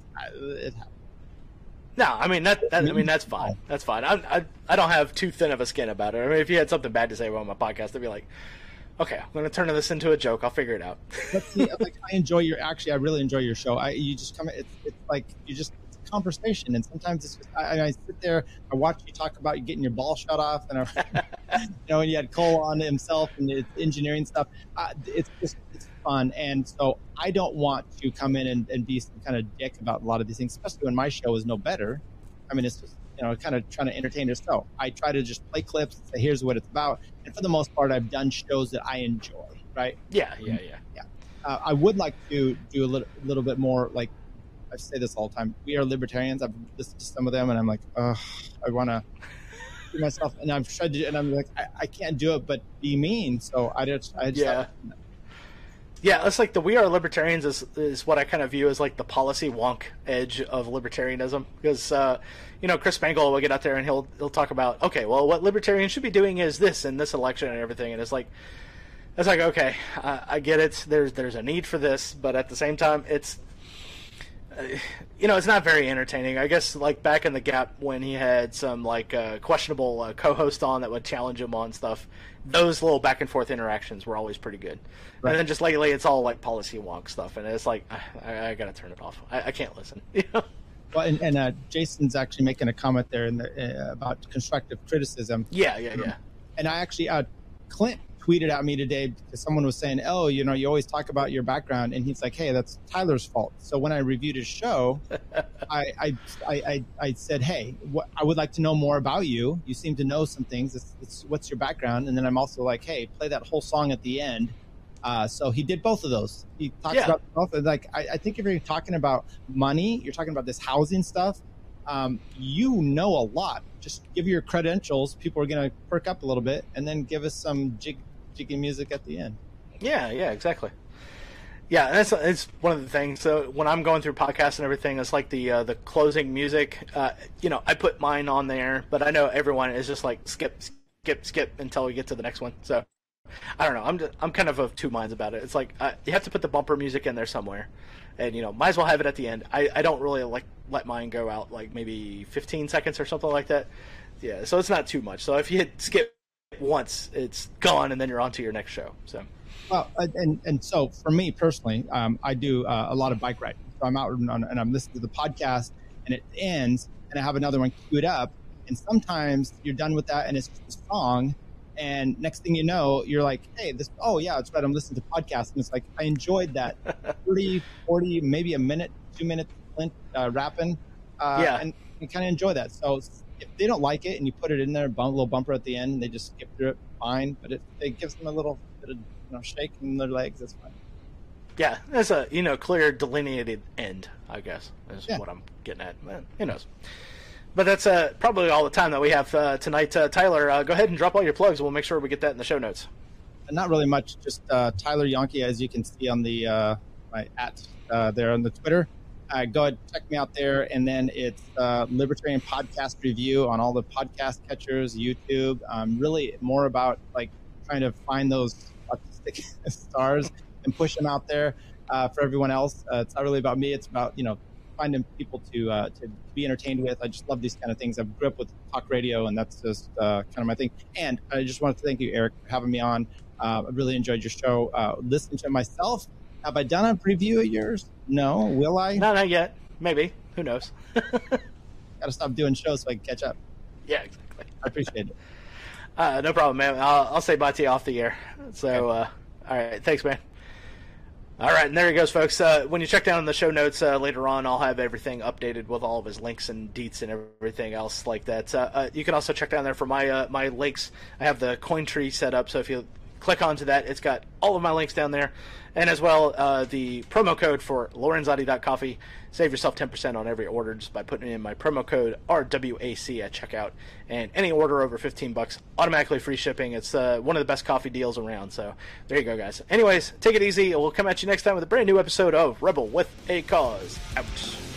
Speaker 2: it happened
Speaker 1: no, I mean that, that. I mean that's fine. That's fine. I, I I don't have too thin of a skin about it. I mean, if you had something bad to say about my podcast, I'd be like, okay, I'm going to turn this into a joke. I'll figure it out.
Speaker 2: like I enjoy your. Actually, I really enjoy your show. I you just come. It's it's like you just conversation. And sometimes it's just, I, I sit there, I watch you talk about you getting your ball shut off, and I, you know, and you had Cole on himself and it's engineering stuff. It's just fun, and so I don't want to come in and, and be some kind of dick about a lot of these things, especially when my show is no better. I mean, it's just you know, kind of trying to entertain yourself. I try to just play clips say, here's what it's about. And for the most part, I've done shows that I enjoy, right?
Speaker 1: Yeah, yeah, yeah.
Speaker 2: Yeah. Uh, I would like to do a little, little bit more like I say this all the time. We are libertarians. I've listened to some of them and I'm like, oh, I want to do myself. And I've tried to, and I'm like, I, I, can't do it, but be mean. So I just, I just,
Speaker 1: yeah. Yeah, it's like the "We Are Libertarians" is is what I kind of view as like the policy wonk edge of libertarianism because uh, you know Chris Spangle will get out there and he'll he'll talk about okay, well, what libertarians should be doing is this in this election and everything, and it's like it's like okay, I, I get it. There's there's a need for this, but at the same time, it's you know, it's not very entertaining. I guess like back in the gap when he had some like uh, questionable uh, co-host on that would challenge him on stuff. Those little back and forth interactions were always pretty good. Right. And then just lately, it's all like policy wonk stuff, and it's like I, I gotta turn it off. I, I can't listen.
Speaker 2: Well, and, and uh, Jason's actually making a comment there in the, uh, about constructive criticism.
Speaker 1: Yeah, yeah, yeah.
Speaker 2: And I actually, uh, Clint tweeted at me today because someone was saying, "Oh, you know, you always talk about your background," and he's like, "Hey, that's Tyler's fault." So when I reviewed his show, I, I, I, I, said, "Hey, what, I would like to know more about you. You seem to know some things. It's, it's, what's your background?" And then I'm also like, "Hey, play that whole song at the end." Uh, so he did both of those. He talks yeah. about both. Like I, I think if you're talking about money, you're talking about this housing stuff. Um, you know a lot. Just give your credentials. People are going to perk up a little bit, and then give us some jig, jiggy music at the end.
Speaker 1: Yeah, yeah, exactly. Yeah, that's it's one of the things. So when I'm going through podcasts and everything, it's like the uh, the closing music. Uh, you know, I put mine on there, but I know everyone is just like skip, skip, skip until we get to the next one. So I don't know. I'm just, I'm kind of of two minds about it. It's like uh, you have to put the bumper music in there somewhere, and you know, might as well have it at the end. I, I don't really like let mine go out like maybe 15 seconds or something like that. Yeah, so it's not too much. So if you hit skip once, it's gone, and then you're on to your next show. So.
Speaker 2: Well, and and so for me personally, um, I do uh, a lot of bike riding. So I'm out and, and I'm listening to the podcast, and it ends, and I have another one queued up. And sometimes you're done with that, and it's just a song, and next thing you know, you're like, hey, this, oh yeah, it's right. I'm listening to podcasts, and it's like I enjoyed that 30, 40, maybe a minute, two minutes, uh, rapping, uh, yeah, and, and kind of enjoy that. So if they don't like it and you put it in there, a little bumper at the end, and they just skip through it, fine. But it, it gives them a little bit of you know shake in their legs. That's fine.
Speaker 1: Yeah, there's a you know clear delineated end. I guess is yeah. what I'm getting at. Man, who knows? But that's uh, probably all the time that we have uh, tonight. Uh, Tyler, uh, go ahead and drop all your plugs. We'll make sure we get that in the show notes.
Speaker 2: Not really much. Just uh, Tyler Yonke, as you can see on the uh, my at there on the Twitter uh, go ahead check me out there and then it's uh, libertarian podcast review on all the podcast catchers youtube um, really more about like trying to find those artistic stars and push them out there uh, for everyone else. Uh, it's not really about me it's about you know finding people to uh, to be entertained with. I just love these kind of things. I grew up with talk radio and that's just kind of my thing. And i just wanted to thank you eric for having me on. I really enjoyed your show. Listening to it myself have I done a preview of yours? No. Will I?
Speaker 1: No, not yet. Maybe. Who knows?
Speaker 2: Got to stop doing shows so I can catch up.
Speaker 1: Yeah, exactly.
Speaker 2: I appreciate it.
Speaker 1: Uh, no problem, man. I'll, I'll say bye to you off the air. So, uh, all right. Thanks, man. All right, and there he goes, folks. Uh, when you check down in the show notes uh, later on, I'll have everything updated with all of his links and deets and everything else like that. Uh, uh you can also check down there for my uh, my links. I have the coin tree set up, so if you click onto that, it's got all of my links down there and as well uh, the promo code for lorenzotti.coffee. Save yourself 10% on every order just by putting in my promo code RWAC at checkout. And any order over 15 bucks, automatically free shipping. It's uh, one of the best coffee deals around. So there you go, guys. Anyways, take it easy. We'll come at you next time with a brand new episode of Rebel with a Cause. Out.